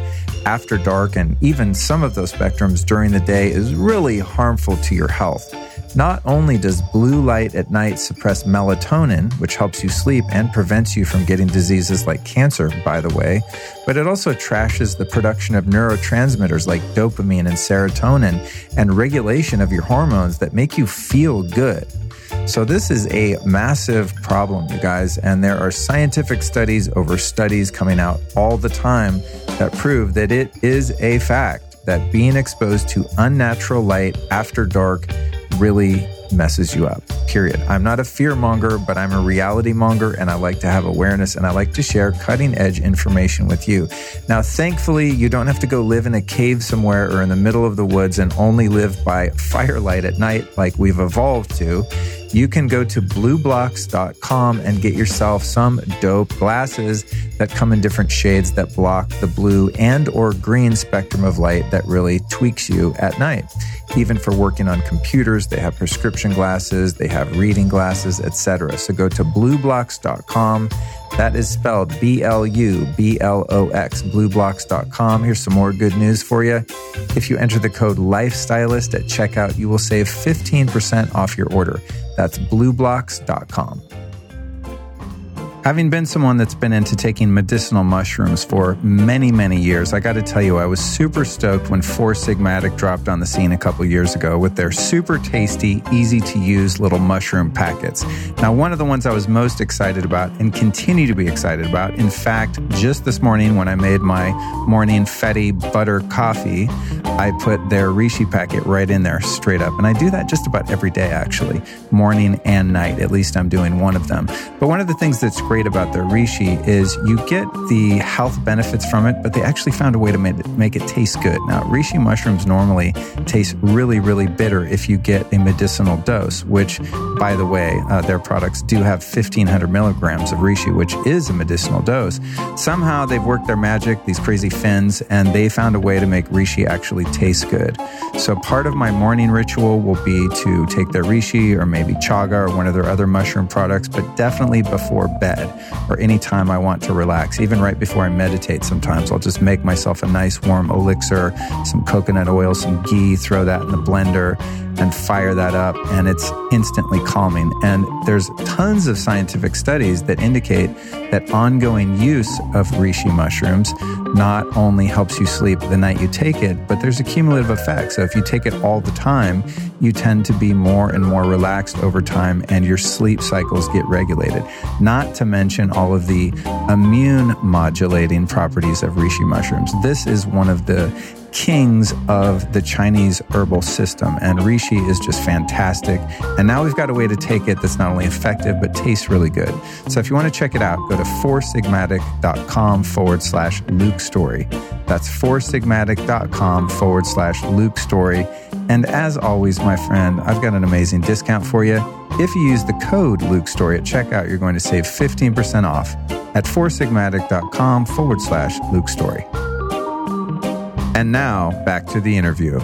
after dark and even some of those spectrums during the day is really harmful to your health. Not only does blue light at night suppress melatonin, which helps you sleep and prevents you from getting diseases like cancer, by the way, but it also trashes the production of neurotransmitters like dopamine and serotonin and regulation of your hormones that make you feel good. So, this is a massive problem, you guys, and there are scientific studies over studies coming out all the time that prove that it is a fact that being exposed to unnatural light after dark really messes you up. Period. I'm not a fear monger, but I'm a reality monger and I like to have awareness and I like to share cutting edge information with you. Now, thankfully, you don't have to go live in a cave somewhere or in the middle of the woods and only live by firelight at night like we've evolved to. You can go to blublox.com and get yourself some dope glasses that come in different shades that block the blue and or green spectrum of light that really tweaks you at night. Even for working on computers, they have prescription glasses, they have reading glasses, etc. So go to blublox.com. That is spelled B L U B L O X, blublox.com. Here's some more good news for you. If you enter the code LifeStylist at checkout, you will save 15% off your order. That's blublox.com. Having been someone that's been into taking medicinal mushrooms for many, many years, I got to tell you, I was super stoked when Four Sigmatic dropped on the scene a couple years ago with their super tasty, easy to use little mushroom packets. Now, one of the ones I was most excited about and continue to be excited about, in fact, just this morning when I made my morning Fetty butter coffee, I put their Reishi packet right in there straight up. And I do that just about every day, actually, morning and night. At least I'm doing one of them. But one of the things that's great about their Reishi is you get the health benefits from it, but they actually found a way to make it, make it taste good. Now, Reishi mushrooms normally taste really, really bitter if you get a medicinal dose, which, by the way, uh, their products do have 1500 milligrams of Reishi, which is a medicinal dose. Somehow they've worked their magic, these crazy Finns, and they found a way to make Reishi actually taste good. So part of my morning ritual will be to take their Reishi or maybe Chaga or one of their other mushroom products, but definitely before bed or anytime I want to relax. Even right before I meditate, sometimes I'll just make myself a nice warm elixir, some coconut oil, some ghee, throw that in the blender. And fire that up, and it's instantly calming. And there's tons of scientific studies that indicate that ongoing use of reishi mushrooms not only helps you sleep the night you take it, but there's a cumulative effect. So if you take it all the time, you tend to be more and more relaxed over time, and your sleep cycles get regulated. Not to mention all of the immune modulating properties of reishi mushrooms. This is one of the kings of the Chinese herbal system. And reishi is just fantastic. And now we've got a way to take it that's not only effective, but tastes really good. So if you want to check it out, go to foursigmatic.com forward slash Luke Storey. That's foursigmatic.com forward slash Luke Storey. And as always, my friend, I've got an amazing discount for you. If you use the code Luke Storey at checkout, you're going to save 15% off at foursigmatic.com forward slash Luke Storey. And now back to the interview.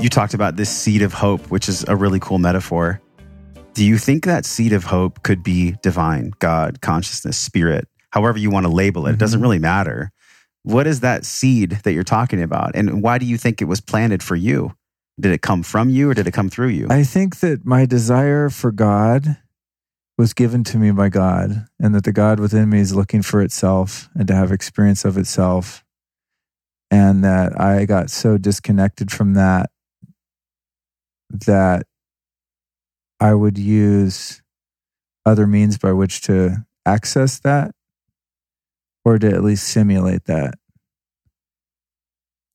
You talked about this seed of hope, which is a really cool metaphor. Do you think that seed of hope could be divine, God, consciousness, spirit, however you want to label it? It doesn't mm-hmm. really matter. What is that seed that you're talking about? And why do you think it was planted for you? Did it come from you or did it come through you? I think that my desire for God was given to me by God, and that the God within me is looking for itself and to have experience of itself. And that I got so disconnected from that that I would use other means by which to access that or to at least simulate that.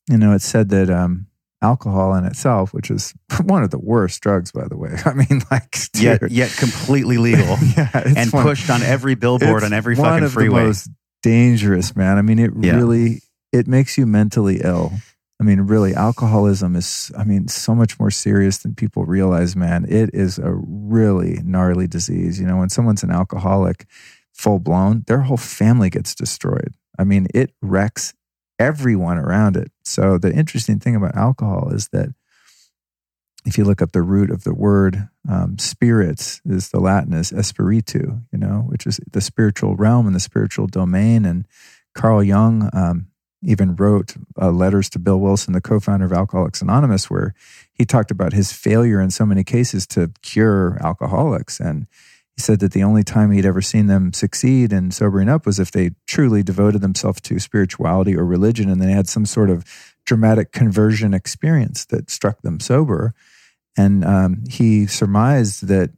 You know, it's said that um, alcohol in itself, which is one of the worst drugs, by the way. I mean, like, yet, dude. yet completely legal yeah, and one- pushed on every billboard on every fucking of freeway. The most dangerous, man. I mean, it Yeah. really it makes you mentally ill. I mean, really, alcoholism is. I mean, so much more serious than people realize, man. It is a really gnarly disease. You know, when someone's an alcoholic, full blown, their whole family gets destroyed. I mean, it wrecks everyone around it. So the interesting thing about alcohol is that if you look up the root of the word um, spirits is the latin is espiritu you know which is the spiritual realm and the spiritual domain and carl jung um, even wrote uh, letters to bill wilson the co-founder of alcoholics anonymous where he talked about his failure in so many cases to cure alcoholics and he said that the only time he'd ever seen them succeed in sobering up was if they truly devoted themselves to spirituality or religion and they had some sort of dramatic conversion experience that struck them sober. And um, he surmised that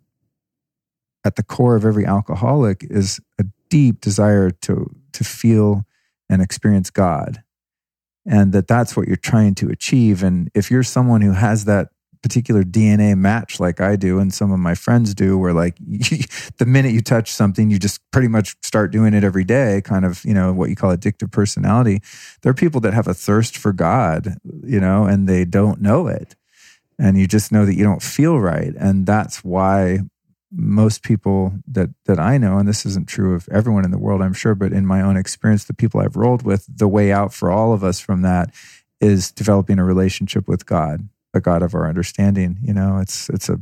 at the core of every alcoholic is a deep desire to to feel and experience God, and that that's what you're trying to achieve. And if you're someone who has that particular DNA match like I do and some of my friends do where like the minute you touch something you just pretty much start doing it every day kind of you know what you call addictive personality. There are people that have a thirst for God you know and they don't know it. And you just know that you don't feel right. And that's why most people that that I know and this isn't true of everyone in the world I'm sure but in my own experience the people I've rolled with the way out for all of us from that is developing a relationship with God the God of our understanding. You know, it's it's a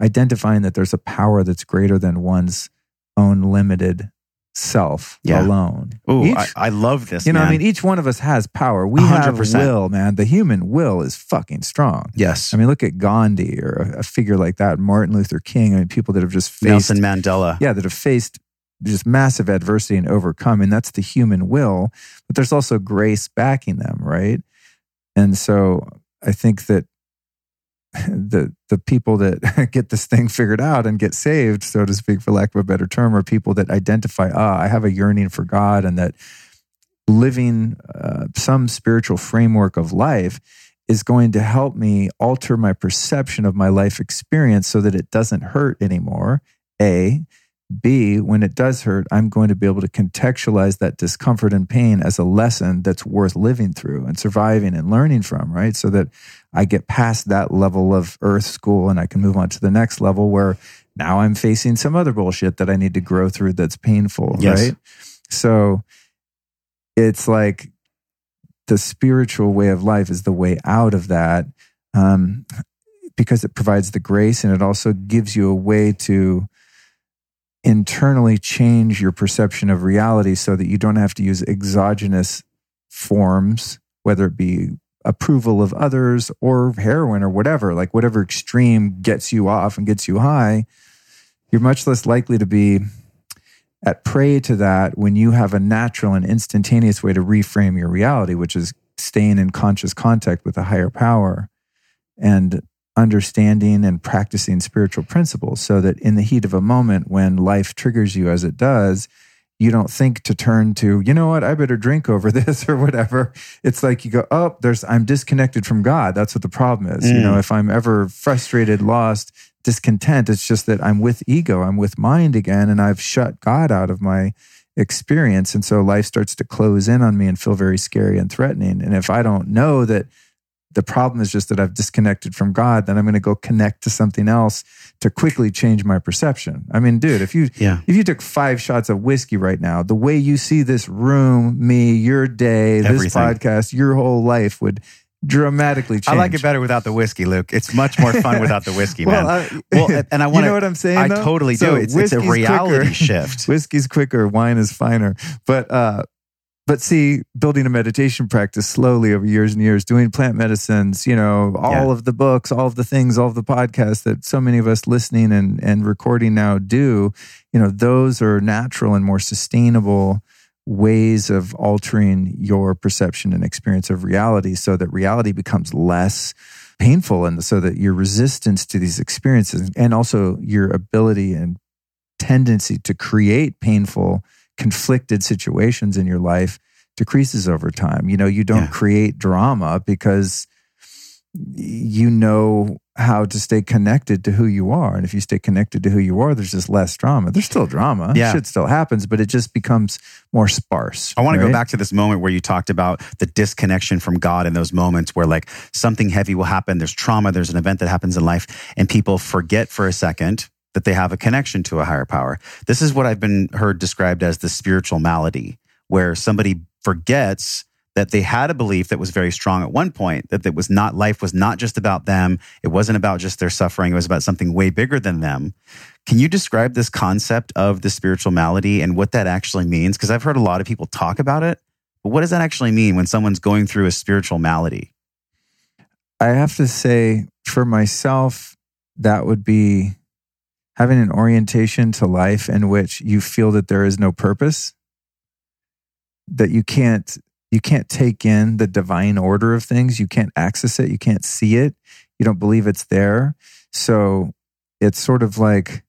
identifying that there's a power that's greater than one's own limited self Yeah. alone. Oh, I, I love this. you know, I mean, each one of us has power. We have 100%. will, man. The human will is fucking strong. yes, I mean, look at Gandhi or a, a figure like that, Martin Luther King. I mean, people that have just faced, Nelson Mandela. yeah, that have faced just massive adversity and overcome, and that's the human will. But there's also grace backing them, right? And so I think that the the people that get this thing figured out and get saved, so to speak, for lack of a better term, are people that identify, ah, I have a yearning for God, and that living uh, some spiritual framework of life is going to help me alter my perception of my life experience so that it doesn't hurt anymore. A. B, when it does hurt, I'm going to be able to contextualize that discomfort and pain as a lesson that's worth living through and surviving and learning from, right? So that I get past that level of earth school and I can move on to the next level where now I'm facing some other bullshit that I need to grow through that's painful, Yes. right? So it's like the spiritual way of life is the way out of that um, because it provides the grace and it also gives you a way to internally change your perception of reality so that you don't have to use exogenous forms, whether it be approval of others or heroin or whatever, like whatever extreme gets you off and gets you high, you're much less likely to be at prey to that when you have a natural and instantaneous way to reframe your reality, which is staying in conscious contact with a higher power and understanding and practicing spiritual principles so that in the heat of a moment when life triggers you as it does, you don't think to turn to, you know what, I better drink over this or whatever. It's like you go, oh, there's, I'm disconnected from God. That's what the problem is. Mm. You know, mm. if I'm ever frustrated, lost, discontent, it's just that I'm with ego, I'm with mind again, and I've shut God out of my experience. And so life starts to close in on me and feel very scary and threatening. And if I don't know that the problem is just that I've disconnected from God, then I'm going to go connect to something else to quickly change my perception. I mean, dude, if you yeah. if you took five shots of whiskey right now, the way you see this room, me, your day, Everything. this podcast, your whole life would dramatically change. I like it better without the whiskey, Luke. It's much more fun without the whiskey, man. well, I, well, and I want you know what I'm saying. I though? totally so do. It's, it's a reality quicker. shift. Whiskey's quicker, wine is finer. But uh, but see, building a meditation practice slowly over years and years, doing plant medicines, you know, all yeah. of the books, all of the things, all of the podcasts that so many of us listening and, and recording now do, you know, those are natural and more sustainable ways of altering your perception and experience of reality so that reality becomes less painful and so that your resistance to these experiences and also your ability and tendency to create painful conflicted situations in your life decreases over time. You know, you don't yeah. create drama because you know how to stay connected to who you are. And if you stay connected to who you are, there's just less drama. There's still drama. Yeah. Shit still happens, but it just becomes more sparse. I want right? to go back to this moment where you talked about the disconnection from God in those moments where like something heavy will happen. There's trauma. There's an event that happens in life and people forget for a second that they have a connection to a higher power. This is what I've been heard described as the spiritual malady, where somebody forgets that they had a belief that was very strong at one point that it was not life was not just about them. It wasn't about just their suffering. It was about something way bigger than them. Can you describe this concept of the spiritual malady and what that actually means? Because i've heard a lot of people talk about it but what does that actually mean when someone's going through a spiritual malady? I have to say for myself that would be having an orientation to life in which you feel that there is no purpose that you can't you can't take in the divine order of things. You can't access it. You can't see it. You don't believe it's there. So it's sort of like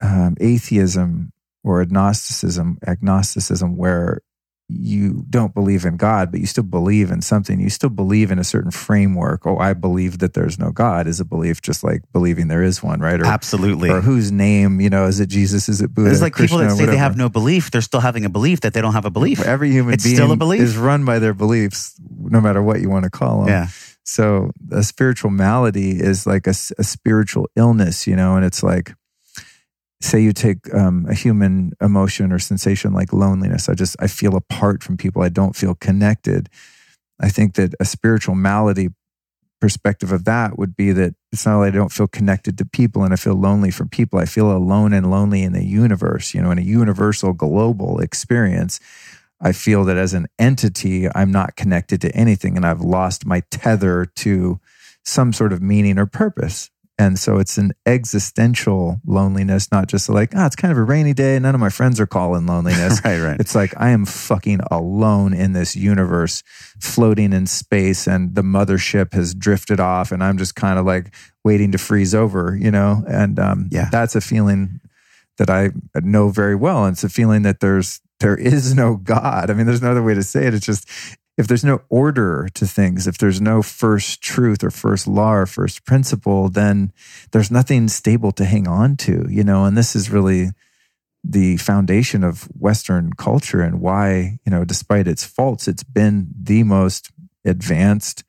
um, atheism or agnosticism agnosticism where you don't believe in God, but you still believe in something. You still believe in a certain framework. Oh, I believe that there's no God is a belief, just like believing there is one, right? Or, Absolutely. Or whose name, you know, is it Jesus? Is it Buddha? It's like Krishna, people that say they have no belief. They're still having a belief that they don't have a belief. Every human it's being still a belief. is run by their beliefs, no matter what you want to call them. Yeah. So a spiritual malady is like a, a spiritual illness, you know, and it's like say you take um, a human emotion or sensation like loneliness i just i feel apart from people. I don't feel connected. I think that a spiritual malady perspective of that would be that it's not like i don't feel connected to people and i feel lonely from people i feel alone and lonely in the universe you know in a universal global experience. I feel that as an entity i'm not connected to anything and i've lost my tether to some sort of meaning or purpose and so it's an existential loneliness, not just like, ah, oh, it's kind of a rainy day. None of my friends are calling loneliness. right, right. It's like I am fucking alone in this universe, floating in space, and the mothership has drifted off, and I'm just kind of like waiting to freeze over, you know? And um, yeah, that's a feeling that I know very well. And it's a feeling that there's there is no God. I mean, there's no other way to say it. It's just if there's no order to things, if there's no first truth or first law or first principle, then there's nothing stable to hang on to, you know, and this is really the foundation of Western culture and why, you know, despite its faults, it's been the most advanced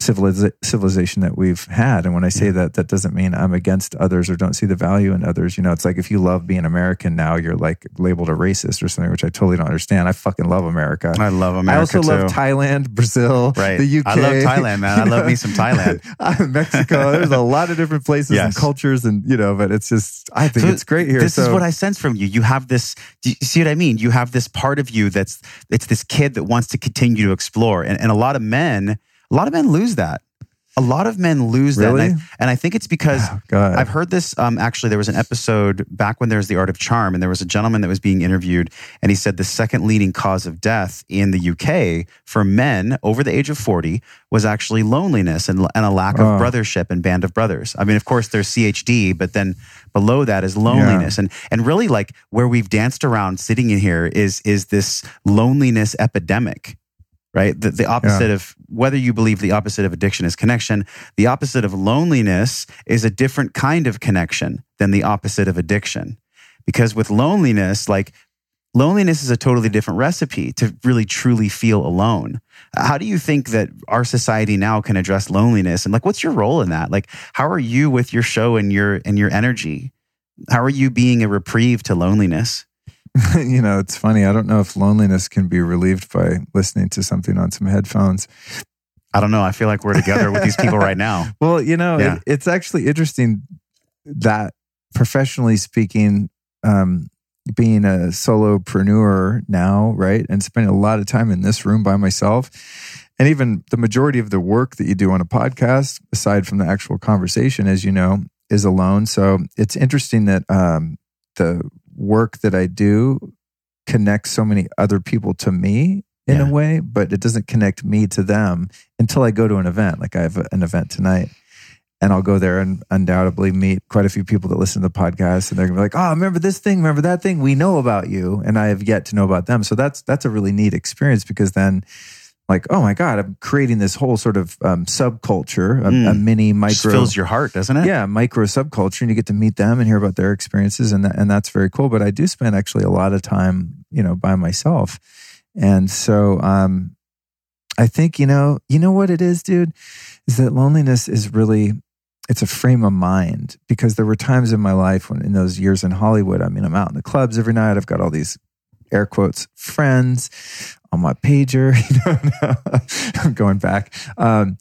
civiliza- civilization that we've had. And when I say that, that doesn't mean I'm against others or don't see the value in others. You know, it's like if you love being American now, you're like labeled a racist or something, which I totally don't understand. I fucking love America. I love America I also too. love Thailand, Brazil, Right. the UK. I love Thailand, man. I You love me some Thailand. Uh, Mexico. There's a lot of different places and cultures, and you know, but it's just I think So it's great here. This is what I sense from you. You have this. Do you see what I mean? You have this part of you that's it's this kid that wants to continue to explore, and, and a lot of men, a lot of men lose that. A lot of men lose that, and I, and I think it's because Oh, I've heard this. Um, actually, there was an episode back when there was the Art of Charm, and there was a gentleman that was being interviewed, and he said the second leading cause of death in the UK for men over the age of forty was actually loneliness and, and a lack of Oh. brothership and band of brothers. I mean, of course, there's CHD, but then below that is loneliness, and and really like where we've danced around sitting in here is is this loneliness epidemic right? The, the opposite of whether you believe the opposite of addiction is connection, the opposite of loneliness is a different kind of connection than the opposite of addiction. Because with loneliness, like loneliness is a totally different recipe to really truly feel alone. How do you think that our society now can address loneliness? And like, what's your role in that? Like, how are you with your show and your and your energy? How are you being a reprieve to loneliness? you know, it's funny. I don't know if loneliness can be relieved by listening to something on some headphones. I don't know. I feel like we're together with these people right now. Well, you know, Yeah. it, it's actually interesting that professionally speaking, um, being a solopreneur now, right, and spending a lot of time in this room by myself, and even the majority of the work that you do on a podcast, aside from the actual conversation, as you know, is alone. So it's interesting that um, the work that I do connects so many other people to me in Yeah. a way, but it doesn't connect me to them until I go to an event. Like I have an event tonight and I'll go there and undoubtedly meet quite a few people that listen to the podcast and they're gonna be like, Oh, remember this thing, remember that thing? We know about you. And I have yet to know about them. So that's that's a really neat experience because then like, oh my God, I'm creating this whole sort of um, subculture, a, a Mm. mini Just micro fills your heart, doesn't it? yeah, micro subculture, and you get to meet them and hear about their experiences, and that, and that's very cool. But I do spend actually a lot of time, you know, by myself, and so um, I think you know, you know what it is, dude, is that loneliness is really it's a frame of mind because there were times in my life when in those years in Hollywood, I mean, I'm out in the clubs every night. I've got all these air quotes friends on my pager. You know, I'm going back. Um,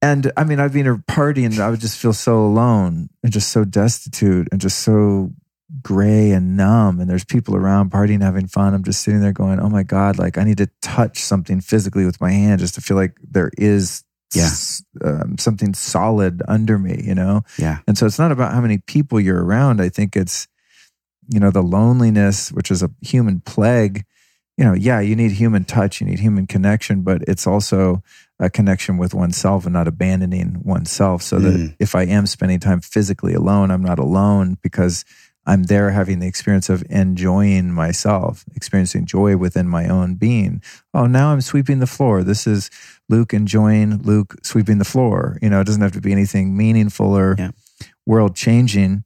and I mean, I'd be in a party and I would just feel so alone and just so destitute and just so gray and numb. And there's people around partying, having fun. I'm just sitting there going, oh my God, like I need to touch something physically with my hand just to feel like there is Yeah. um, something solid under me, you know? Yeah. And so it's not about how many people you're around. I think it's, you know, the loneliness, which is a human plague. You know, yeah, you need human touch, you need human connection, but it's also a connection with oneself and not abandoning oneself. So that Mm. if I am spending time physically alone, I'm not alone because I'm there having the experience of enjoying myself, experiencing joy within my own being. Oh, now I'm sweeping the floor. This is Luke enjoying Luke sweeping the floor. You know, it doesn't have to be anything meaningful or Yeah. world changing.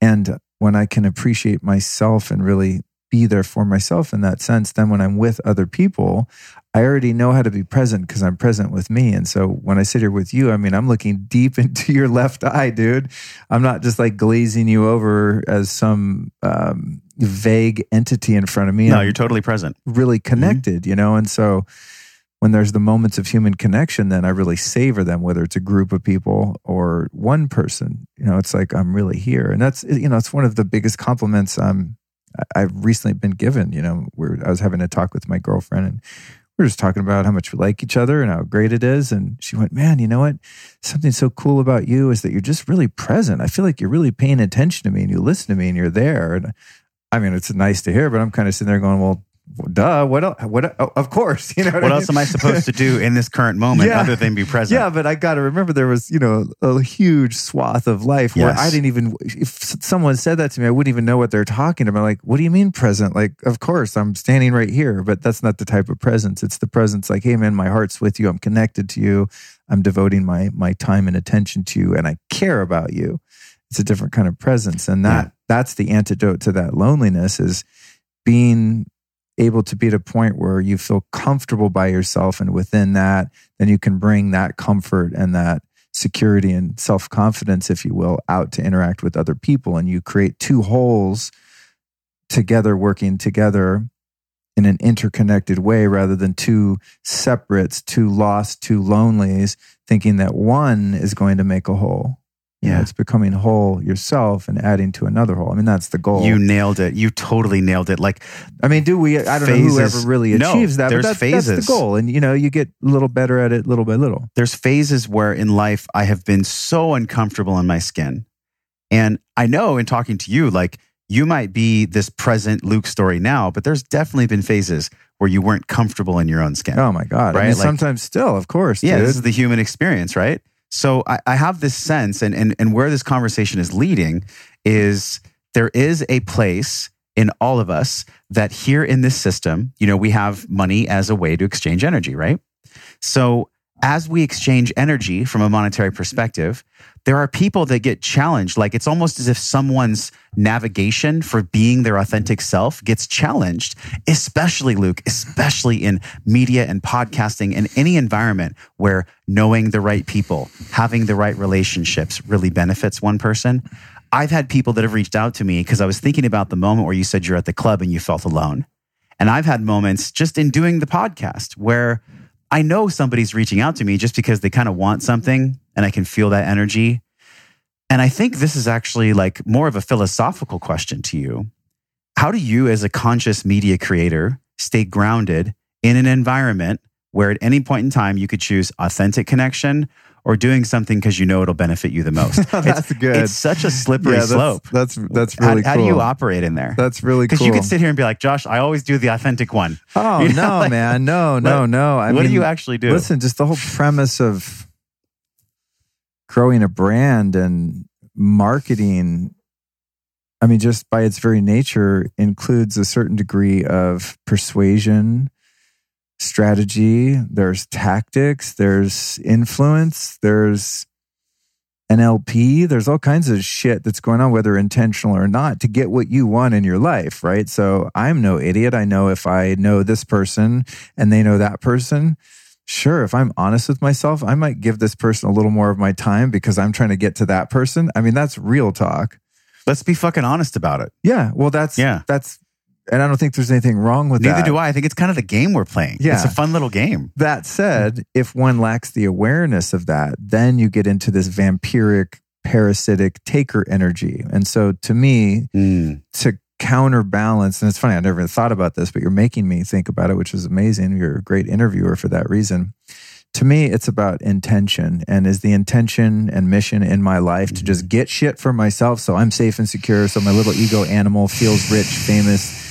And when I can appreciate myself and really be there for myself in that sense, then when I'm with other people, I already know how to be present because I'm present with me. And so when I sit here with you, I mean, I'm looking deep into your left eye, dude. I'm not just like glazing you over as some um, vague entity in front of me. No, I'm you're totally present. really connected, you know? And so when there's the moments of human connection, then I really savor them, whether it's a group of people or one person. You know, it's like I'm really here. And that's, you know, it's one of the biggest compliments um, I- I've recently been given. You know, where I was having a talk with my girlfriend and we were just talking about how much we like each other and how great it is. And she went, Man, you know what? Something so cool about you is that you're just really present. I feel like you're really paying attention to me and you listen to me and you're there. And I mean, it's nice to hear, but I'm kind of sitting there going, Well, duh, what else? What, oh, of course, you know what, What I else mean? am I supposed to do in this current moment Yeah. other than be present? Yeah, but I got to remember there was, you know, a huge swath of life where Yes. I didn't even, if someone said that to me, I wouldn't even know what they're talking about. Like, what do you mean present? Like, of course, I'm standing right here, but that's not the type of presence. It's the presence like, hey, man, my heart's with you. I'm connected to you. I'm devoting my, my time and attention to you, and I care about you. It's a different kind of presence. And that, Yeah. that's the antidote to that loneliness is being able to be at a point where you feel comfortable by yourself and within that then you can bring that comfort and that security and self-confidence if you will out to interact with other people. And you create two wholes together working together in an interconnected way rather than two separates two lost two lonelies thinking that one is going to make a whole Yeah. it's becoming whole yourself and adding to another whole i mean that's the goal You nailed it. You totally nailed it. Like I mean, do we? I don't know who Phases. ever really No, achieves that. there's but that's phases. the goal, and you know, you get a little better at it, little by little. there's phases where in life I have been so uncomfortable in my skin. And I know in talking to you, like you might be this present Luke Storey now, but there's definitely been phases where you weren't comfortable in your own skin. Oh my god! I Right, mean, like- sometimes still, of course. yeah, dude. this is the human experience, right? So I, I have this sense, and, and and where this conversation is leading is there is a place in all of us that here in this system, you know, we have money as a way to exchange energy, right? So as we exchange energy from a monetary perspective, there are people that get challenged. Like it's almost as if someone's navigation for being their authentic self gets challenged, especially Luke, especially in media and podcasting and any environment where knowing the right people, having the right relationships really benefits one person. I've had people that have reached out to me because I was thinking about the moment where you said you're at the club and you felt alone. And I've had moments just in doing the podcast where I know somebody's reaching out to me just because they kind of want something and I can feel that energy. And I think this is actually like more of a philosophical question to you. How do you, as a conscious media creator, stay grounded in an environment where at any point in time you could choose authentic connection or doing something because you know it'll benefit you the most? that's it's, good. It's such a slippery yeah, that's, slope. That's that's How- really how, cool. do you operate in there? That's really cool. Because you could sit here and be like, Josh, I always do the authentic one. oh you know, no, like- man, no, no, no. I what mean, do you actually do? Listen, just the whole premise of growing a brand and marketing. I mean, just by its very nature, includes a certain degree of persuasion, strategy. There's tactics. There's influence. There's NLP. There's all kinds of shit that's going on, whether intentional or not, to get what you want in your life, right? So I'm no idiot. I know if I know this person and they know that person, sure, if I'm honest with myself, I might give this person a little more of my time because I'm trying to get to that person. I mean, that's real talk. Let's be fucking honest about it. Yeah. Well, that's, Yeah. that's, and I don't think there's anything wrong with Neither that. do I. I think it's kind of the game we're playing. Yeah. It's a fun little game. That said, if one lacks the awareness of that, then you get into this vampiric, parasitic taker energy. And so to me, hmm. to counterbalance, and it's funny, I never even thought about this, but you're making me think about it, which is amazing. You're a great interviewer for that reason. To me, it's about intention. And is the intention and mission in my life to just hmm. get shit for myself so I'm safe and secure, so my little ego animal feels rich, famous,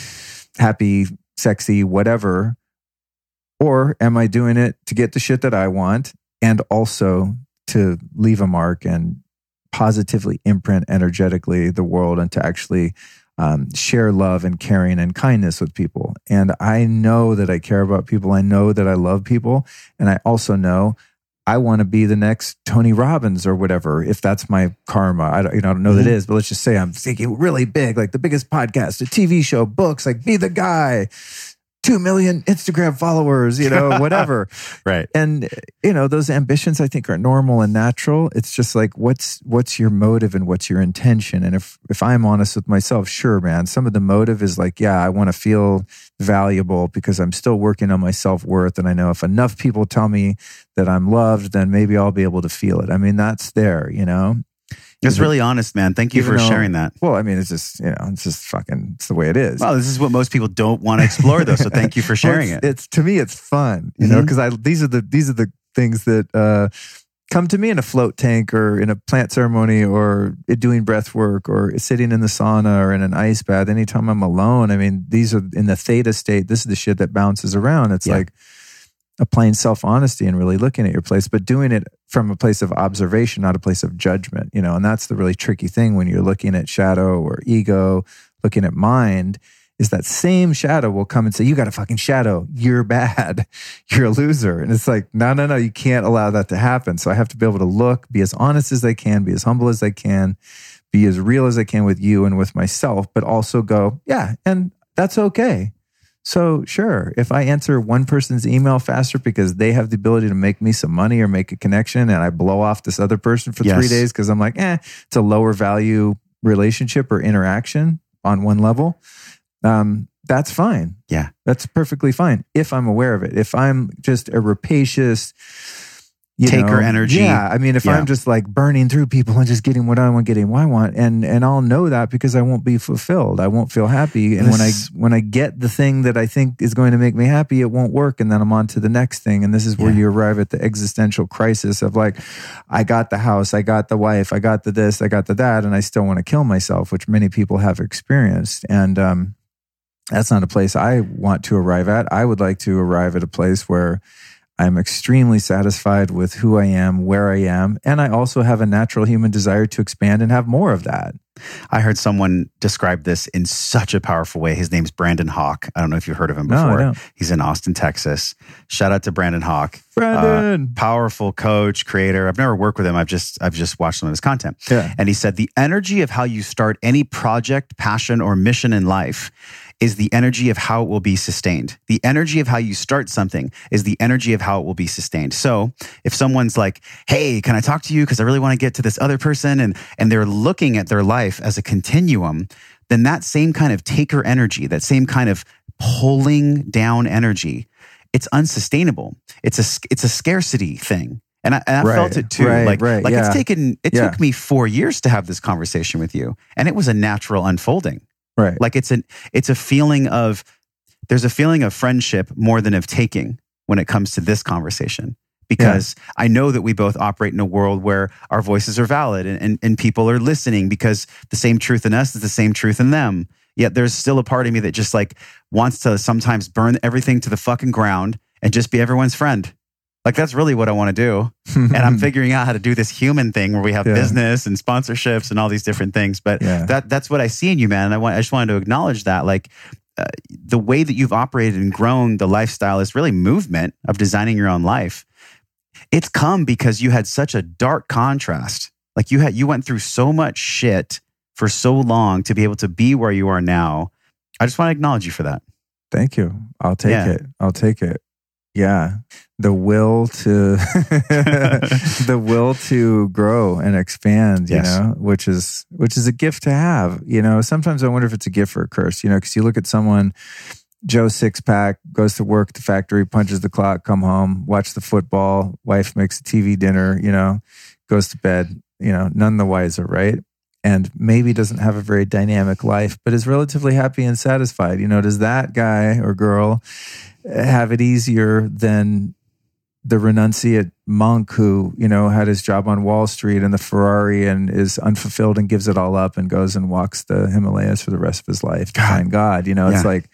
happy, sexy, whatever? Or am I doing it to get the shit that I want and also to leave a mark and positively imprint energetically the world and to actually um, share love and caring and kindness with people. And I know that I care about people. I know that I love people. And I also know I want to be the next Tony Robbins or whatever, if that's my karma. I don't, you know, I don't know that it is, but let's just say I'm thinking really big, like the biggest podcast, a TV show, books, like be the guy, 2 million Instagram followers, you know, whatever. Right. and you know those ambitions i think are normal and natural. It's just like what's what's your motive and what's your intention? And if if i'm honest with myself sure man some of the motive is like yeah i want to feel valuable because i'm still working on my self-worth. And i know if enough people tell me that i'm loved then maybe i'll be able to feel it. I mean that's there you know It's Even- really honest, man. Thank you even for though- sharing that. well i mean it's just you know it's just fucking it's the way it is Well, this is what most people don't want to explore, though. So thank you for sharing Well, it. it's, It's to me, it's fun, you know, Mhm. because I these are the these are the things that uh, come to me in a float tank or in a plant ceremony or doing breath work or sitting in the sauna or in an ice bath. Anytime I'm alone, I mean, these are in the theta state. This is the shit that bounces around. It's Yeah. like applying self honesty and really looking at your place, but doing it from a place of observation, not a place of judgment, you know, and that's the really tricky thing when you're looking at shadow or ego, looking at mind, is that same shadow will come and say, You got a fucking shadow. You're bad. You're a loser. And it's like, No, no, no, you can't allow that to happen. So I have to be able to look, be as honest as I can, be as humble as I can, be as real as I can with you and with myself, but also go, Yeah, and that's okay. So, sure, if I answer one person's email faster because they have the ability to make me some money or make a connection, and I blow off this other person for Yes. three days because I'm like, eh, it's a lower value relationship or interaction on one level, um, that's fine. Yeah. That's perfectly fine if I'm aware of it. If I'm just a rapacious, you Taker know, energy. Yeah. I mean, if Yeah. I'm just like burning through people and just getting what I want, getting what I want, and and I'll know that because I won't be fulfilled. I won't feel happy. And when I when I get the thing that I think is going to make me happy, it won't work. And then I'm on to the next thing. And this is where Yeah. you arrive at the existential crisis of like, I got the house, I got the wife, I got the this, I got the that, and I still want to kill myself, which many people have experienced. And um that's not a place I want to arrive at. I would like to arrive at a place where I'm extremely satisfied with who I am, where I am, and I also have a natural human desire to expand and have more of that. I heard someone describe this in such a powerful way. His name's Brandon Hawk. I don't know if you've heard of him before. don't. He's in Austin, Texas. Shout out to Brandon Hawk. Brandon. Uh, powerful coach, creator. I've never worked with him. I've just I've just watched some of his content. yeah. And he said the energy of how you start any project, passion, or mission in life is the energy of how it will be sustained. The energy of how you start something is the energy of how it will be sustained. So if someone's like, hey, can I talk to you? Because I really want to get to this other person, and and they're looking at their life as a continuum, then that same kind of taker energy, that same kind of pulling down energy, it's unsustainable. It's a it's a scarcity thing. And I, and I Right, felt it too. right, like, right, like yeah. it's taken it Yeah. took me four years to have this conversation with you. And it was a natural unfolding. Right. Like it's an it's a feeling of there's a feeling of friendship more than of taking when it comes to this conversation. Because I know that we both operate in a world where our voices are valid and, and, and people are listening because the same truth in us is the same truth in them. Yet there's still a part of me that just like wants to sometimes burn everything to the fucking ground and just be everyone's friend. Like that's really what I want to do and I'm figuring out how to do this human thing where we have Yeah. business and sponsorships and all these different things. But Yeah. that that's what I see in you, man. And I want I just wanted to acknowledge that, like uh, the way that you've operated and grown the lifestyle is really movement of designing your own life. It's come because you had such a dark contrast. Like you had you went through so much shit for so long to be able to be where you are now. I just want to acknowledge you for that. Thank you. I'll take Yeah. it. I'll take it. Yeah. The will to the will to grow and expand, you Yes. know, which is which is a gift to have. You know, sometimes I wonder if it's a gift or a curse, you know, because you look at someone Joe six pack goes to work the factory, punches the clock, come home, watch the football, wife makes a TV dinner, you know, goes to bed, you know, none the wiser, right? And maybe doesn't have a very dynamic life, but is relatively happy and satisfied. You know, does that guy or girl have it easier than the renunciate monk who, you know, had his job on Wall Street and the Ferrari and is unfulfilled and gives it all up and goes and walks the Himalayas for the rest of his life to God. find God? You know, it's like,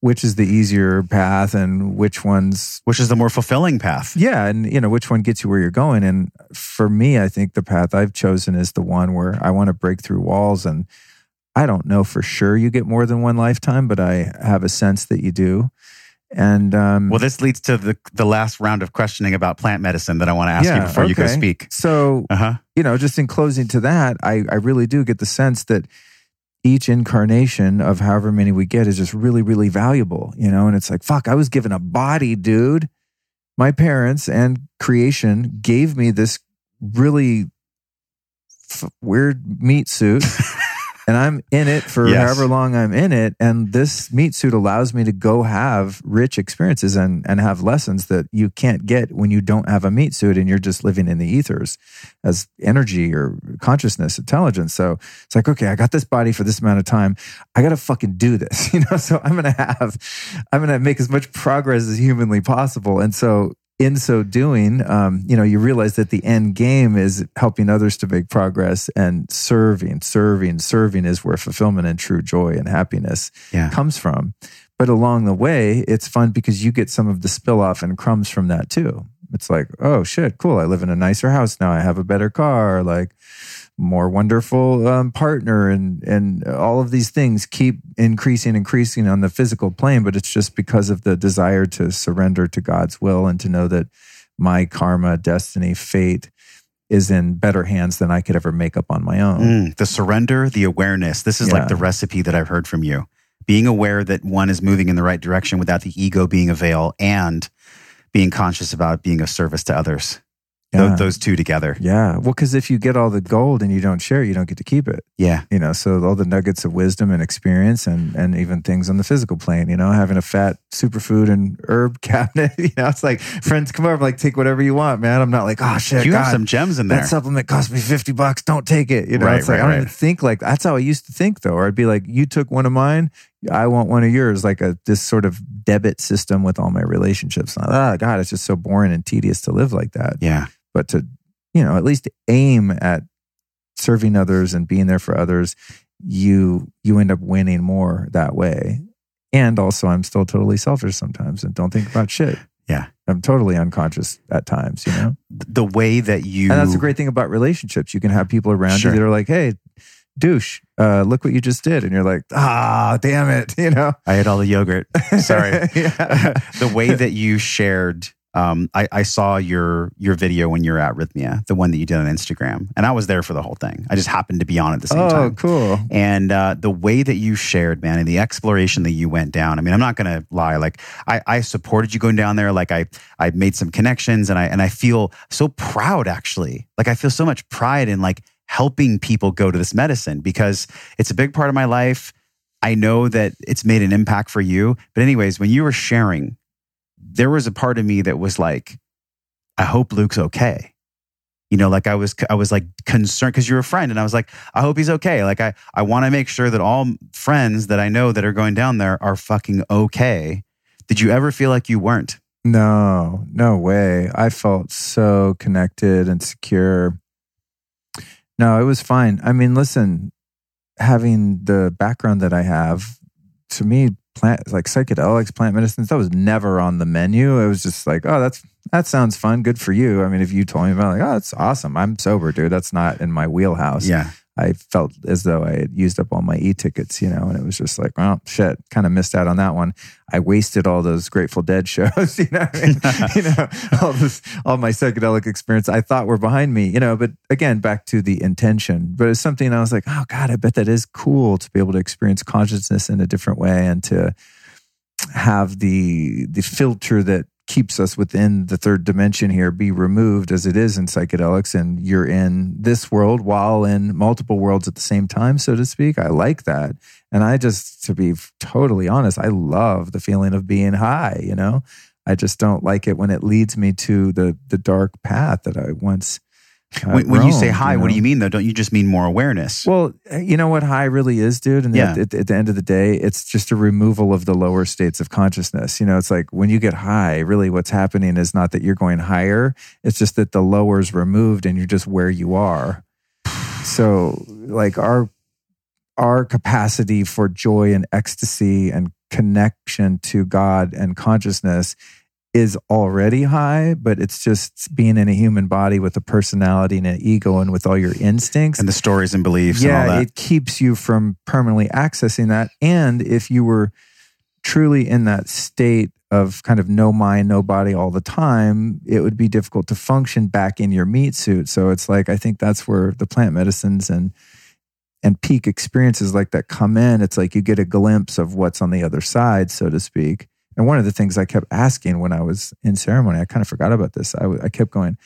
which is the easier path and which one's Which is the more fulfilling path. yeah, and you know which one gets you where you're going. And for me, I think the path I've chosen is the one where I want to break through walls. And I don't know for sure you get more than one lifetime, but I have a sense that you do. And um, Well, this leads to the the last round of questioning about plant medicine that I want to ask you before you go speak. So Uh huh. you know, just in closing to that, I, I really do get the sense that each incarnation of however many we get is just really, really valuable, you know? And it's like, fuck, I was given a body, dude. My parents and creation gave me this really f- weird meat suit. and I'm in it for Yes. however long I'm in it. And this meat suit allows me to go have rich experiences and, and have lessons that you can't get when you don't have a meat suit and you're just living in the ethers as energy or consciousness, intelligence. So it's like, okay, I got this body for this amount of time. I got to fucking do this, you know? So I'm going to have, I'm going to make as much progress as humanly possible. And so in so doing, um, you know, you realize that the end game is helping others to make progress and serving, serving, serving is where fulfillment and true joy and happiness Yeah. comes from. But along the way, it's fun because you get some of the spill off and crumbs from that too. It's like, oh shit, cool. I live in a nicer house now. I have a better car, like more wonderful um, partner, and and all of these things keep increasing, increasing on the physical plane. But it's just because of the desire to surrender to God's will and to know that my karma, destiny, fate is in better hands than I could ever make up on my own. Mm, the surrender, the awareness. This is Yeah. like the recipe that I've heard from you. being aware that one is moving in the right direction without the ego being a veil and being conscious about being of service to others. Yeah. those two together. Yeah. Well, because if you get all the gold and you don't share, it, you don't get to keep it. Yeah. You know, so all the nuggets of wisdom and experience and, and even things on the physical plane, you know, having a fat superfood and herb cabinet, you know, it's like friends come over, like, take whatever you want, man. I'm not like, oh shit, you God, have some gems in there. that supplement cost me 50 bucks. Don't take it. You know, Right, it's like, right, I don't right. even think like that's how I used to think though. Or I'd be like, you took one of mine. I want one of yours, like a this sort of debit system with all my relationships. Ah, God, it's just so boring and tedious to live like that yeah. But to you know at least aim at serving others and being there for others you you end up winning more that way and also i'm still totally selfish sometimes and don't think about shit Yeah. i'm totally unconscious at times you know The way that you and that's the great thing about relationships you can have people around Sure. you that are like hey douche uh, look what you just did and you're like ah damn it you know I ate all the yogurt. Sorry. Yeah. the way that you shared um, I, I saw your your video when you were at Rythmia, the one that you did on Instagram, and I was there for the whole thing. I just happened to be on at the same oh time. Oh, cool And uh, the way that you shared, man, and the exploration that you went down. I mean, I'm not going to lie. Like, I, I supported you going down there. Like, I I made some connections, and I and I feel so proud. Actually, like I feel so much pride in like helping people go to this medicine because it's a big part of my life. I know that it's made an impact for you. But anyways, when you were sharing, there was a part of me that was like, I hope Luke's okay. You know, like I was, I was like concerned because you're a friend, and I was like, I hope he's okay. Like I, I want to make sure that all friends that I know that are going down there are fucking okay. Did you ever feel like you weren't? No, no way. I felt so connected and secure. No, it was fine. I mean, listen, having the background that I have, to me, plant like psychedelics, plant medicines, that was never on the menu. It was just like, oh, that's that sounds fun. Good for you. I mean, if you told me about it, like, oh, that's awesome. I'm sober, dude. That's not in my wheelhouse. Yeah, I felt as though I had used up all my e-tickets, you know, and it was just like, well, shit, kind of missed out on that one. I wasted all those Grateful Dead shows, you know, I mean? you know, all this, all my psychedelic experience I thought were behind me, you know, but again, back to the intention, but it's something I was like, oh God, I bet that is cool to be able to experience consciousness in a different way and to have the, the filter that keeps us within the third dimension here be removed as it is in psychedelics and you're in this world while in multiple worlds at the same time so to speak. I like that. And i just to be totally honest i love the feeling of being high you know? I just don't like it when it leads me to the the dark path that i once uh, when, when you say high, what know? do you mean though? Don't you just mean more awareness? Well, uh, you know what high really is, dude? And Yeah. at, at, the end of the day, it's just a removal of the lower states of consciousness. You know, it's like when you get high, really what's happening is not that you're going higher, it's just that the lower is removed and you're just where you are. So, like our our capacity for joy and ecstasy and connection to God and consciousness is already high, but it's just being in a human body with a personality and an ego and with all your instincts and the stories and beliefs and all yeah, that. it keeps you from permanently accessing that. And if you were truly in that state of kind of no mind, no body all the time, it would be difficult to function back in your meat suit. So it's like I think that's where the plant medicines and and peak experiences like that come in. It's like you get a glimpse of what's on the other side, so to speak. And one of the things I kept asking when I was in ceremony, I kind of forgot about this. I, w- I kept going,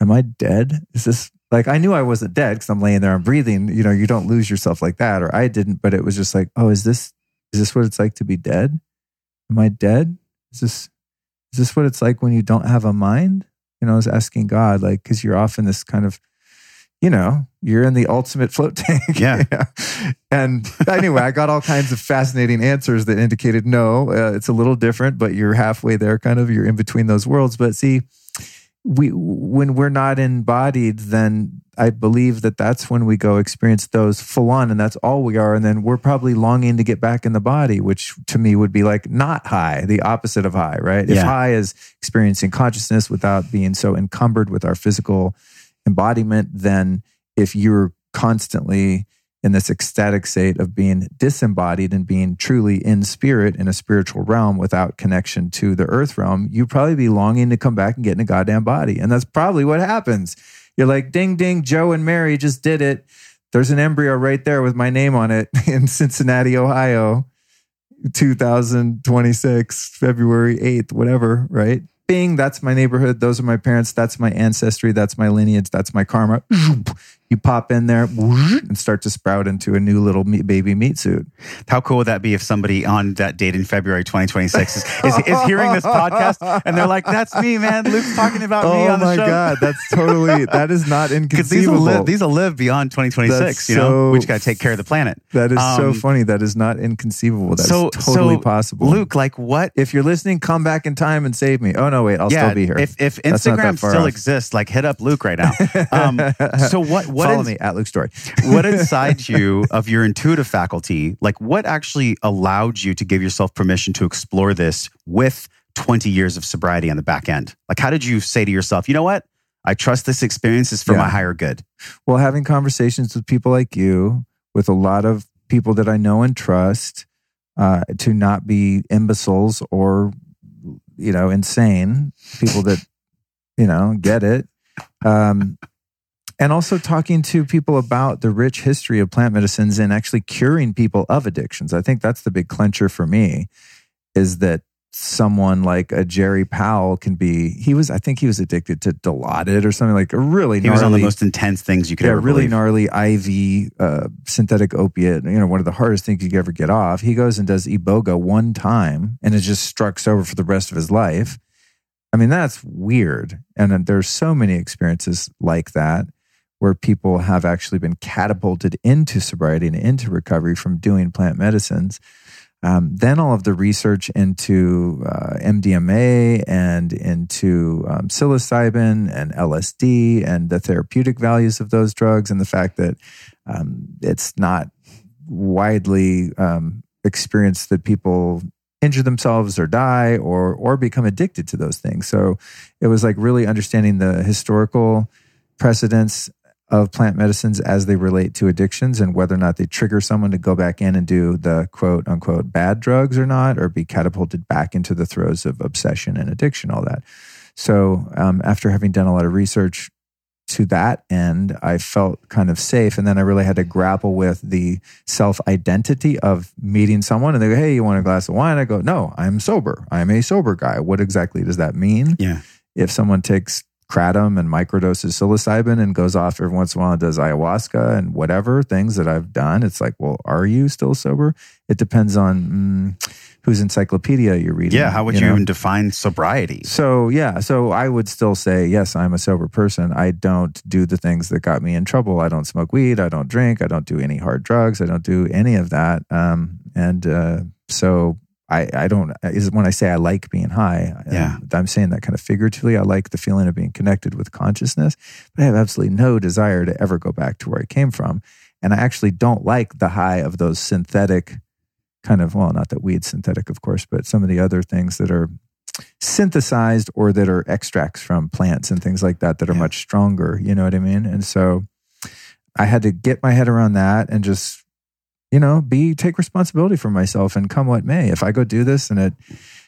Am I dead? Is this like I knew I wasn't dead because I'm laying there, I'm breathing. You know, you don't lose yourself like that, or I didn't, but it was just like, Oh, is this is this what it's like to be dead? Am I dead? Is this is this what it's like when you don't have a mind? You know, I was asking God, like, because you're off in this kind of you know, you're in the ultimate float tank. Yeah. And anyway, I got all kinds of fascinating answers that indicated no, uh, it's a little different, but you're halfway there, kind of. You're in between those worlds. But see, we when we're not embodied, then I believe that that's when we go experience those full on, and that's all we are. And then we're probably longing to get back in the body, which to me would be like not high, the opposite of high, right? If high is experiencing consciousness without being so encumbered with our physical embodiment, than if you're constantly in this ecstatic state of being disembodied and being truly in spirit in a spiritual realm without connection to the earth realm, you'd probably be longing to come back and get in a goddamn body. And that's probably what happens. You're like, ding, ding, Joe and Mary just did it. There's an embryo right there with my name on it in Cincinnati, Ohio. 2026, February 8th, whatever, right? Bing, that's my neighborhood. Those are my parents. That's my ancestry. That's my lineage. That's my karma. You pop in there and start to sprout into a new little meat, baby meat suit. How cool would that be if somebody on that date in February 2026 is, is, is hearing this podcast and they're like, that's me, man. Luke's talking about me Oh on the show." Oh my. God, that's totally, that is not Because these will inconceivable. live, these will live beyond 2026. That's you know, so we just got to take care of the planet. that is so Um, funny. That is not inconceivable. That's so totally so, possible. Luke, like what? if you're listening, come back in time and save me. Oh no, wait, I'll yeah, still be here. if if That's not that Instagram still off. exists, like hit up Luke right now. Um, so what? What Follow me at Luke Storey. what inside you of your intuitive faculty, like what actually allowed you to give yourself permission to explore this with 20 years of sobriety on the back end? Like, how did you say to yourself, you know what? I trust this experience is for Yeah. my higher good. Well, having conversations with people like you, with a lot of people that I know and trust, uh, to not be imbeciles or, you know, insane people that, you know, get it. Um, and also talking to people about the rich history of plant medicines and actually curing people of addictions. I think that's the big clincher for me is that someone like a Gerry Powell can be, he was, I think he was addicted to Dilaudid or something like a really He was on the gnarly- most intense things you could yeah, ever really believe. gnarly IV uh, synthetic opiate. You know, one of the hardest things you could ever get off. He goes and does iboga one time, and it just struck sober for the rest of his life. I mean, that's weird. And there's so many experiences like that where people have actually been catapulted into sobriety and into recovery from doing plant medicines. Um, then all of the research into uh, MDMA and into um, psilocybin and LSD and the therapeutic values of those drugs, and the fact that um, it's not widely um, experienced that people injure themselves or die or or become addicted to those things. So it was like really understanding the historical precedents of plant medicines as they relate to addictions and whether or not they trigger someone to go back in and do the quote unquote bad drugs or not, or be catapulted back into the throes of obsession and addiction, all that. So um, after having done a lot of research to that end, I felt kind of safe. And then I really had to grapple with the self identity of meeting someone and they go, Hey, you want a glass of wine? I go, No, I'm sober. I'm a sober guy. What exactly does that mean? Yeah. if someone takes kratom and microdoses psilocybin and goes off every once in a while and does ayahuasca and whatever things that I've done, it's like, well, are you still sober? It depends on mm, whose encyclopedia you're reading. Yeah. How would you, know? even define sobriety? So yeah, so I would still say yes, I'm a sober person. I don't do the things that got me in trouble. I don't smoke weed. I don't drink. I don't do any hard drugs. I don't do any of that. Um, and uh, so I, I don't. Is when I say I like being high. Yeah. um, I'm saying that kind of figuratively. I like the feeling of being connected with consciousness, but I have absolutely no desire to ever go back to where I came from. And I actually don't like the high of those synthetic kind of well, not that weed's synthetic, of course, but some of the other things that are synthesized or that are extracts from plants and things like that that are Yeah. much stronger. You know what I mean? And so I had to get my head around that and just, you know, be take responsibility for myself and come what may. If I go do this and it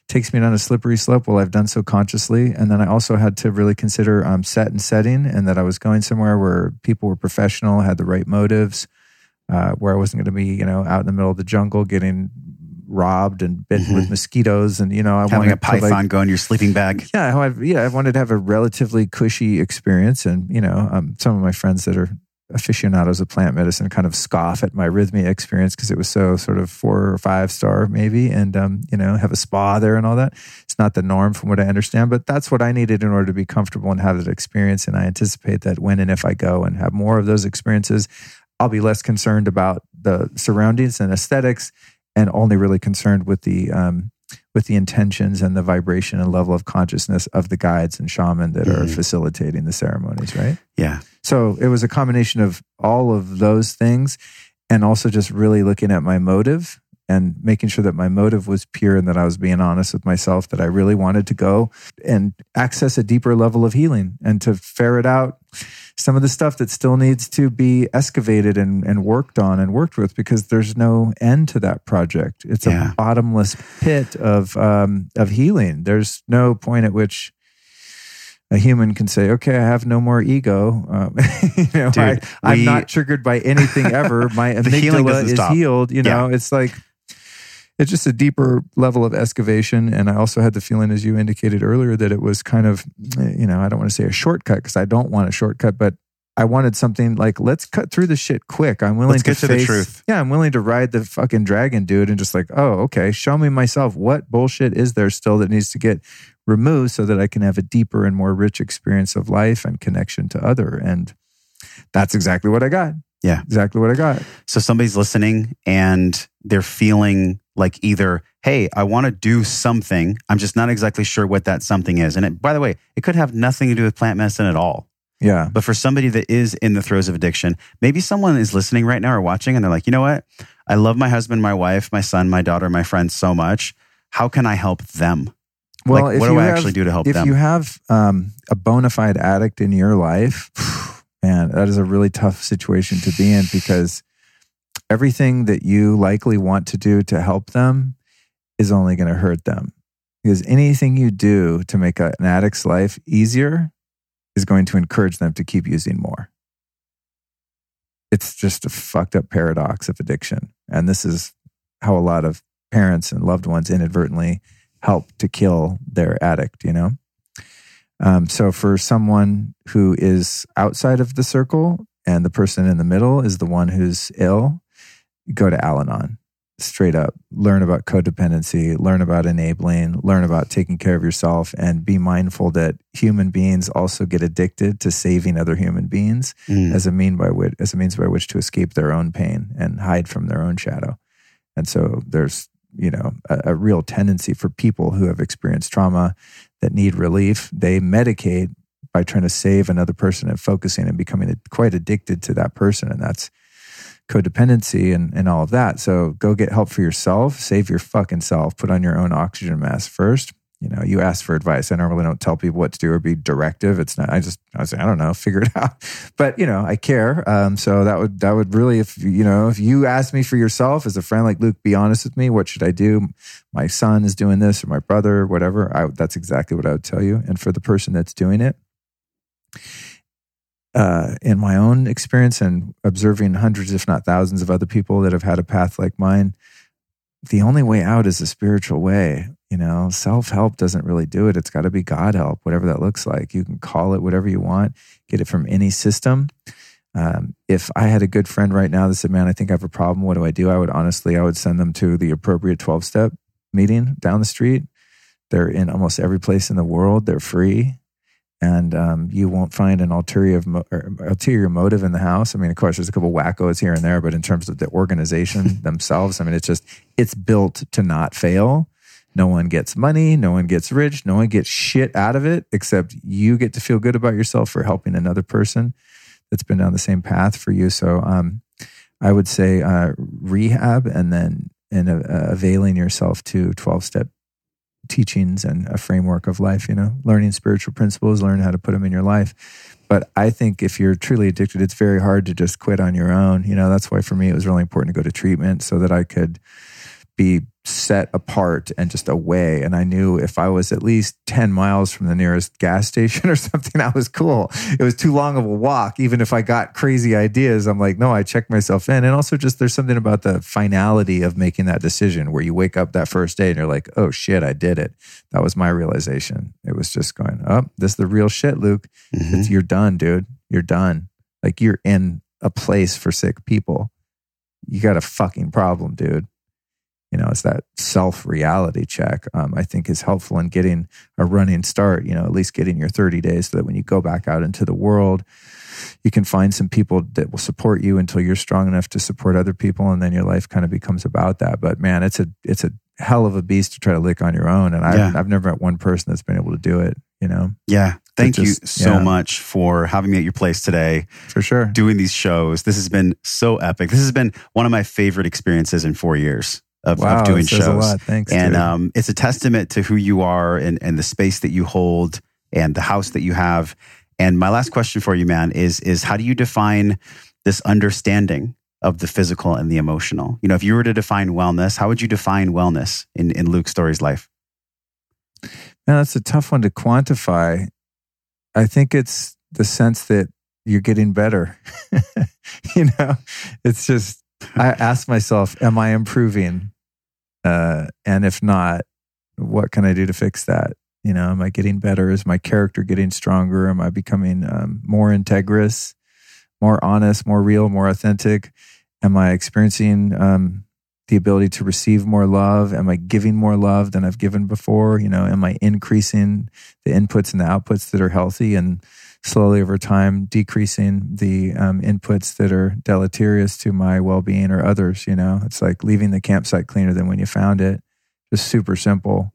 takes me down a slippery slope, well, I've done so consciously. And then I also had to really consider um, set and setting and that I was going somewhere where people were professional, had the right motives, uh, where I wasn't going to be, you know, out in the middle of the jungle getting robbed and bitten with mosquitoes. And, you know, I Having wanted a to, like, python go in your sleeping bag. yeah, I've, yeah, I wanted to have a relatively cushy experience, and you know, um, some of my friends that are aficionados of plant medicine kind of scoff at my Rythmia experience because it was so sort of four or five star maybe, and um, you know, have a spa there and all that. It's not the norm from what I understand, but that's what I needed in order to be comfortable and have that experience. And I anticipate that when and if I go and have more of those experiences, I'll be less concerned about the surroundings and aesthetics, and only really concerned with the um, with the intentions and the vibration and level of consciousness of the guides and shaman that are Mhm. facilitating the ceremonies, right? Yeah. So it was a combination of all of those things and also just really looking at my motive and making sure that my motive was pure and that I was being honest with myself that I really wanted to go and access a deeper level of healing and to ferret out some of the stuff that still needs to be excavated and, and worked on and worked with because there's no end to that project. It's Yeah. a bottomless pit of um, of healing. There's no point at which a human can say, "Okay, I have no more ego." Um, you know, Dude, I, I'm not triggered by anything ever. My amygdala is stop. healed. You know, it's like it's just a deeper level of excavation. And I also had the feeling, as you indicated earlier, that it was kind of, you know, I don't want to say a shortcut because I don't want a shortcut, but I wanted something like, let's cut through the shit quick. I'm willing Let's to get to the face- truth. Yeah, I'm willing to ride the fucking dragon, dude, and just like, oh, okay, show me myself. What bullshit is there still that needs to get removed so that I can have a deeper and more rich experience of life and connection to other? And that's exactly what I got. Yeah. Exactly what I got. So somebody's listening and they're feeling like either, hey, I want to do something. I'm just not exactly sure what that something is. And it, by the way, it could have nothing to do with plant medicine at all. Yeah. But for somebody that is in the throes of addiction, maybe someone is listening right now or watching and they're like, you know what? I love my husband, my wife, my son, my daughter, my friends so much. How can I help them? Well, like, what do I have- actually do to help if them? you have um, a bona fide addict in your life, man, that is a really tough situation to be in because everything that you likely want to do to help them is only going to hurt them. Because anything you do to make an addict's life easier is going to encourage them to keep using more. It's just a fucked up paradox of addiction. And this is how a lot of parents and loved ones inadvertently help to kill their addict, you know? Um, so for someone who is outside of the circle and the person in the middle is the one who's ill, go to Al Anon. Straight up, learn about codependency, learn about enabling, learn about taking care of yourself, and be mindful that human beings also get addicted to saving other human beings Mm. as a mean by which, as a means by which to escape their own pain and hide from their own shadow. And so there's you know a, a real tendency for people who have experienced trauma that need relief. They medicate by trying to save another person and focusing and becoming quite addicted to that person, and that's codependency and, and all of that. So go get help for yourself, save your fucking self, put on your own oxygen mask first. You know, you ask for advice. I normally don't tell people what to do or be directive. It's not, I just, I was, I don't know, figure it out. But, you know, I care. Um, so that would, that would really, if, you know, if you ask me for yourself as a friend like Luke, be honest with me. What should I do? My son is doing this or my brother, or whatever. I, that's exactly what I would tell you. And for the person that's doing it, uh, in my own experience and observing hundreds, if not thousands, of other people that have had a path like mine, the only way out is a spiritual way. You know, self help doesn't really do it. It's got to be God help, whatever that looks like. You can call it whatever you want, get it from any system. Um, if I had a good friend right now that said, "Man, I think I have a problem. What do I do?" I would honestly, I would send them to the appropriate twelve step meeting down the street. They're in almost every place in the world. They're free and um, you won't find an ulterior mo- ulterior motive in the house. I mean, of course, there's a couple wackos here and there, but in terms of the organization themselves, I mean, it's just it's built to not fail. No one gets money, no one gets rich, no one gets shit out of it, except you get to feel good about yourself for helping another person that's been down the same path for you. So, um, I would say uh, rehab, and then and uh, availing yourself to twelve step teachings and a framework of life, you know, learning spiritual principles, learn how to put them in your life. But I think if you're truly addicted, it's very hard to just quit on your own. You know, that's why for me it was really important to go to treatment so that I could be set apart and just away. And I knew if I was at least 10 miles from the nearest gas station or something, that was cool. It was too long of a walk. Even if I got crazy ideas, I'm like, no, I checked myself in. And also, just there's something about the finality of making that decision where you wake up that first day and you're like, oh shit, I did it. That was my realization. It was just going, oh, this is the real shit, Luke. Mhm. It's, you're done, dude. You're done. Like you're in a place for sick people. You got a fucking problem, dude. You know, it's that self reality check. Um, I think is helpful in getting a running start. You know, at least getting your 30 days, so that when you go back out into the world, you can find some people that will support you until you're strong enough to support other people, and then your life kind of becomes about that. But man, it's a it's a hell of a beast to try to lick on your own. And I've, Yeah. I've never met one person that's been able to do it. You know, Yeah. Thank you so yeah. much for having me at your place today, for sure. doing these shows. This has been so epic. This has been one of my favorite experiences in four years of, Wow, of doing shows. a lot. Thanks. and um, it's a testament to who you are and, and the space that you hold and the house that you have. And my last question for you, man, is is how do you define this understanding of the physical and the emotional? You know, if you were to define wellness, how would you define wellness in, in Luke Storey's life? Now that's a tough one to quantify. I think it's the sense that you're getting better. you know, it's just, I ask myself, am I improving? Uh, and if not, what can I do to fix that? You know, am I getting better? Is my character getting stronger? Am I becoming um, more integrous, more honest, more real, more authentic? Am I experiencing um, the ability to receive more love? Am I giving more love than I've given before? You know, am I increasing the inputs and the outputs that are healthy and slowly over time decreasing the um, inputs that are deleterious to my well being or others? You know, it's like leaving the campsite cleaner than when you found it. Just super simple.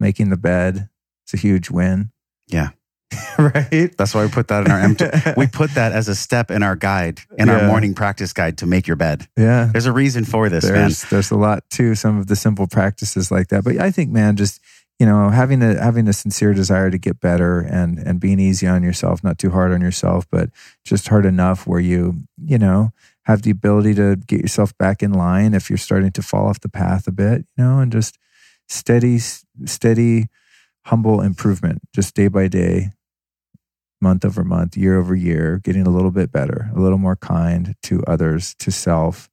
Making the bed, it's a huge win. Yeah. right? That's why we put that in our empty. we put that as a step in our guide, in our morning practice guide to make your bed. Yeah. There's a reason for this, man. there's there's a lot to some of the simple practices like that. But I think, man, just you know, having a having a sincere desire to get better and and being easy on yourself, not too hard on yourself, but just hard enough where you you know have the ability to get yourself back in line if you're starting to fall off the path a bit, you know, and just steady, steady, humble improvement, just day by day, month over month, year over year, getting a little bit better, a little more kind to others, to self,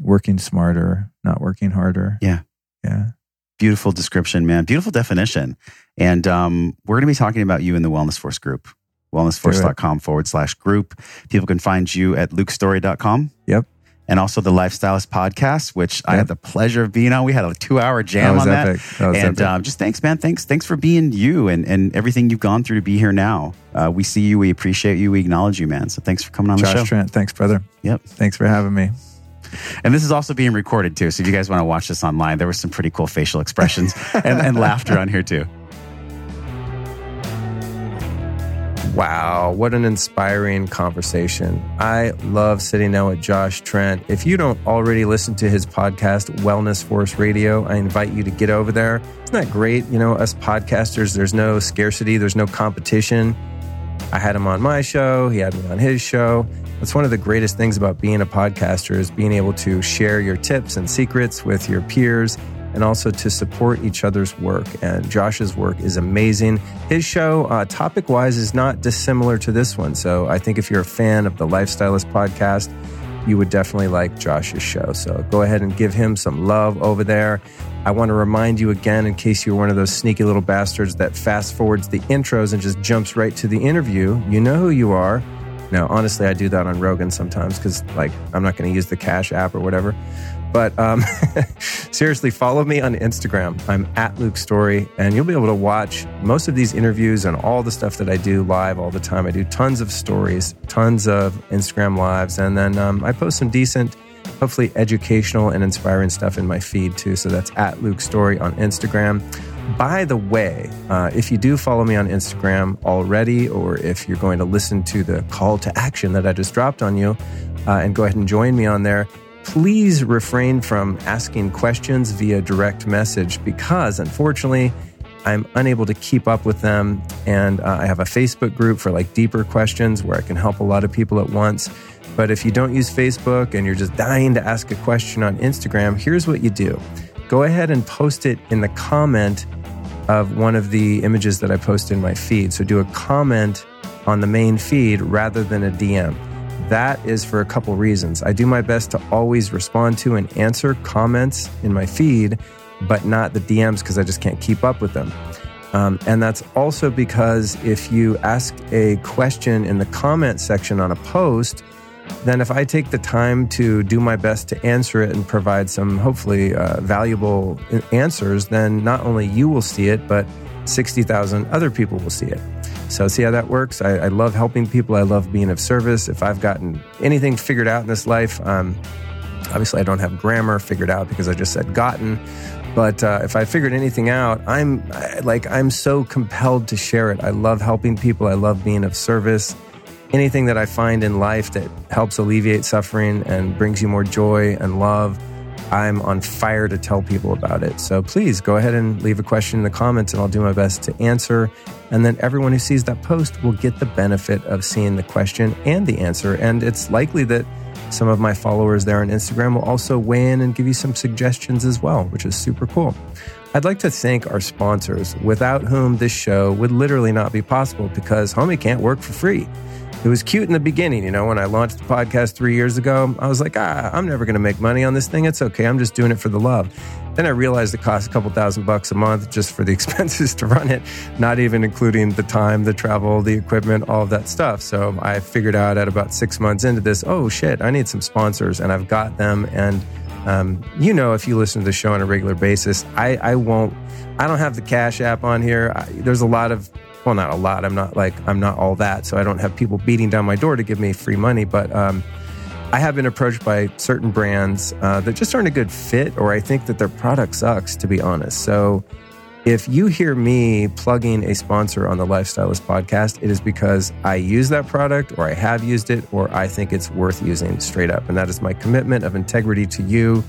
working smarter, not working harder. Yeah. Yeah. Beautiful description, man. Beautiful definition. And um, we're going to be talking about you in the Wellness Force group, wellnessforce.com forward slash group. People can find you at lukestorey.com. Yep. And also the Life Stylist podcast, which I had the pleasure of being on. We had a two hour jam that was on epic. that. That and um, just thanks, man. Thanks, thanks for being you and, and everything you've gone through to be here now. Uh, we see you, we appreciate you, we acknowledge you, man. So thanks for coming on the Josh show. Trent, thanks, brother. Yep. Thanks for having me. And this is also being recorded too. So if you guys want to watch this online, there were some pretty cool facial expressions and, and laughter on here too. Wow, what an inspiring conversation. I love sitting down with Josh Trent. If you don't already listen to his podcast, Wellness Force Radio, I invite you to get over there. Isn't that great? You know, us podcasters, there's no scarcity, there's no competition. I had him on my show, he had me on his show. That's one of the greatest things about being a podcaster is being able to share your tips and secrets with your peers and also to support each other's work. And Josh's work is amazing. His show, uh, topic wise, is not dissimilar to this one. So I think if you're a fan of the Lifestylist podcast, you would definitely like Josh's show. So go ahead and give him some love over there. I want to remind you again, in case you're one of those sneaky little bastards that fast forwards the intros and just jumps right to the interview, you know who you are. Now, honestly, I do that on Rogan sometimes because, like, I'm not going to use the Cash app or whatever. But um, seriously, follow me on Instagram. I'm at Luke Storey, and you'll be able to watch most of these interviews and all the stuff that I do live all the time. I do tons of stories, tons of Instagram lives, and then um, I post some decent, hopefully educational and inspiring stuff in my feed too. So that's at Luke Storey on Instagram. By the way, uh, if you do follow me on Instagram already, or if you're going to listen to the call to action that I just dropped on you, uh, and go ahead and join me on there, please refrain from asking questions via direct message because unfortunately, I'm unable to keep up with them. And uh, I have a Facebook group for like deeper questions where I can help a lot of people at once. But if you don't use Facebook and you're just dying to ask a question on Instagram, here's what you do go ahead and post it in the comment of one of the images that I post in my feed. So do a comment on the main feed rather than a DM. That is for a couple reasons. I do my best to always respond to and answer comments in my feed, but not the DMs because I just can't keep up with them. Um, and that's also because if you ask a question in the comment section on a post, then if I take the time to do my best to answer it and provide some hopefully uh, valuable answers, then not only you will see it, but 60,000 other people will see it. So, see how that works? I, I love helping people. I love being of service. If I've gotten anything figured out in this life, um, obviously I don't have grammar figured out because I just said gotten. But uh, if I figured anything out, I'm I, like I'm so compelled to share it. I love helping people. I love being of service. Anything that I find in life that helps alleviate suffering and brings you more joy and love, I'm on fire to tell people about it. So please go ahead and leave a question in the comments and I'll do my best to answer. And then everyone who sees that post will get the benefit of seeing the question and the answer. And it's likely that some of my followers there on Instagram will also weigh in and give you some suggestions as well, which is super cool. I'd like to thank our sponsors, without whom this show would literally not be possible because Homie can't work for free. It was cute in the beginning. You know, when I launched the podcast three years ago, I was like, ah, I'm never going to make money on this thing. It's okay. I'm just doing it for the love. Then I realized it costs a couple thousand bucks a month just for the expenses to run it, not even including the time, the travel, the equipment, all of that stuff. So I figured out at about six months into this, oh shit, I need some sponsors, and I've got them. And um, you know, if you listen to the show on a regular basis, I, I won't. I don't have the Cash App on here. I, there's a lot of well, not a lot. I'm not like I'm not all that, so I don't have people beating down my door to give me free money. But um, I have been approached by certain brands uh, that just aren't a good fit, or I think that their product sucks, to be honest. So if you hear me plugging a sponsor on the Lifestylist podcast, it is because I use that product, or I have used it, or I think it's worth using straight up, and that is my commitment of integrity to you.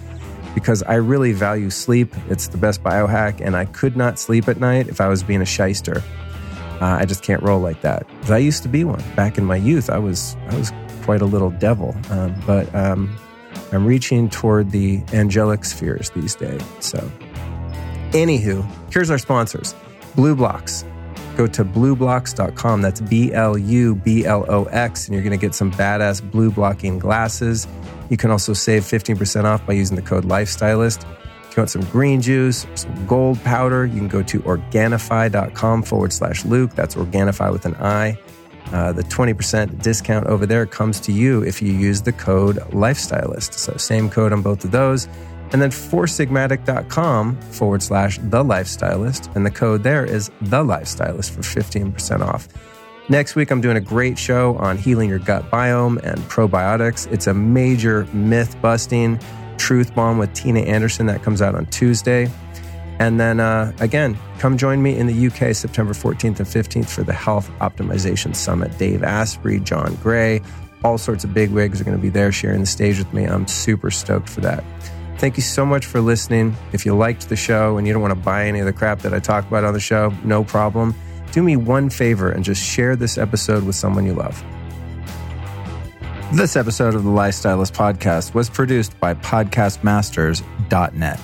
Because I really value sleep. It's the best biohack, and I could not sleep at night if I was being a shyster. Uh, I just can't roll like that. I used to be one back in my youth. I was I was quite a little devil, um, but um, I'm reaching toward the angelic spheres these days. So, anywho, here's our sponsors: BLUblox. Go to blublox.com. That's B L U B L O X, and you're going to get some badass blue blocking glasses. You can also save 15% off by using the code Lifestylist. If you want some green juice, some gold powder, you can go to Organifi.com forward slash Luke. That's Organifi with an I. Uh, the 20% discount over there comes to you if you use the code Lifestylist. So, same code on both of those. And then foursigmatic.com forward slash The Lifestylist. And the code there is The Lifestylist for 15% off. Next week, I'm doing a great show on healing your gut biome and probiotics. It's a major myth busting Truth Bomb with Tina Anderson that comes out on Tuesday. And then uh, again, come join me in the UK September 14th and 15th for the Health Optimization Summit. Dave Asprey, John Gray, all sorts of big wigs are going to be there sharing the stage with me. I'm super stoked for that. Thank you so much for listening. If you liked the show and you don't want to buy any of the crap that I talk about on the show, no problem. Do me one favor and just share this episode with someone you love. This episode of the Lifestylist Podcast was produced by PodcastMasters.net.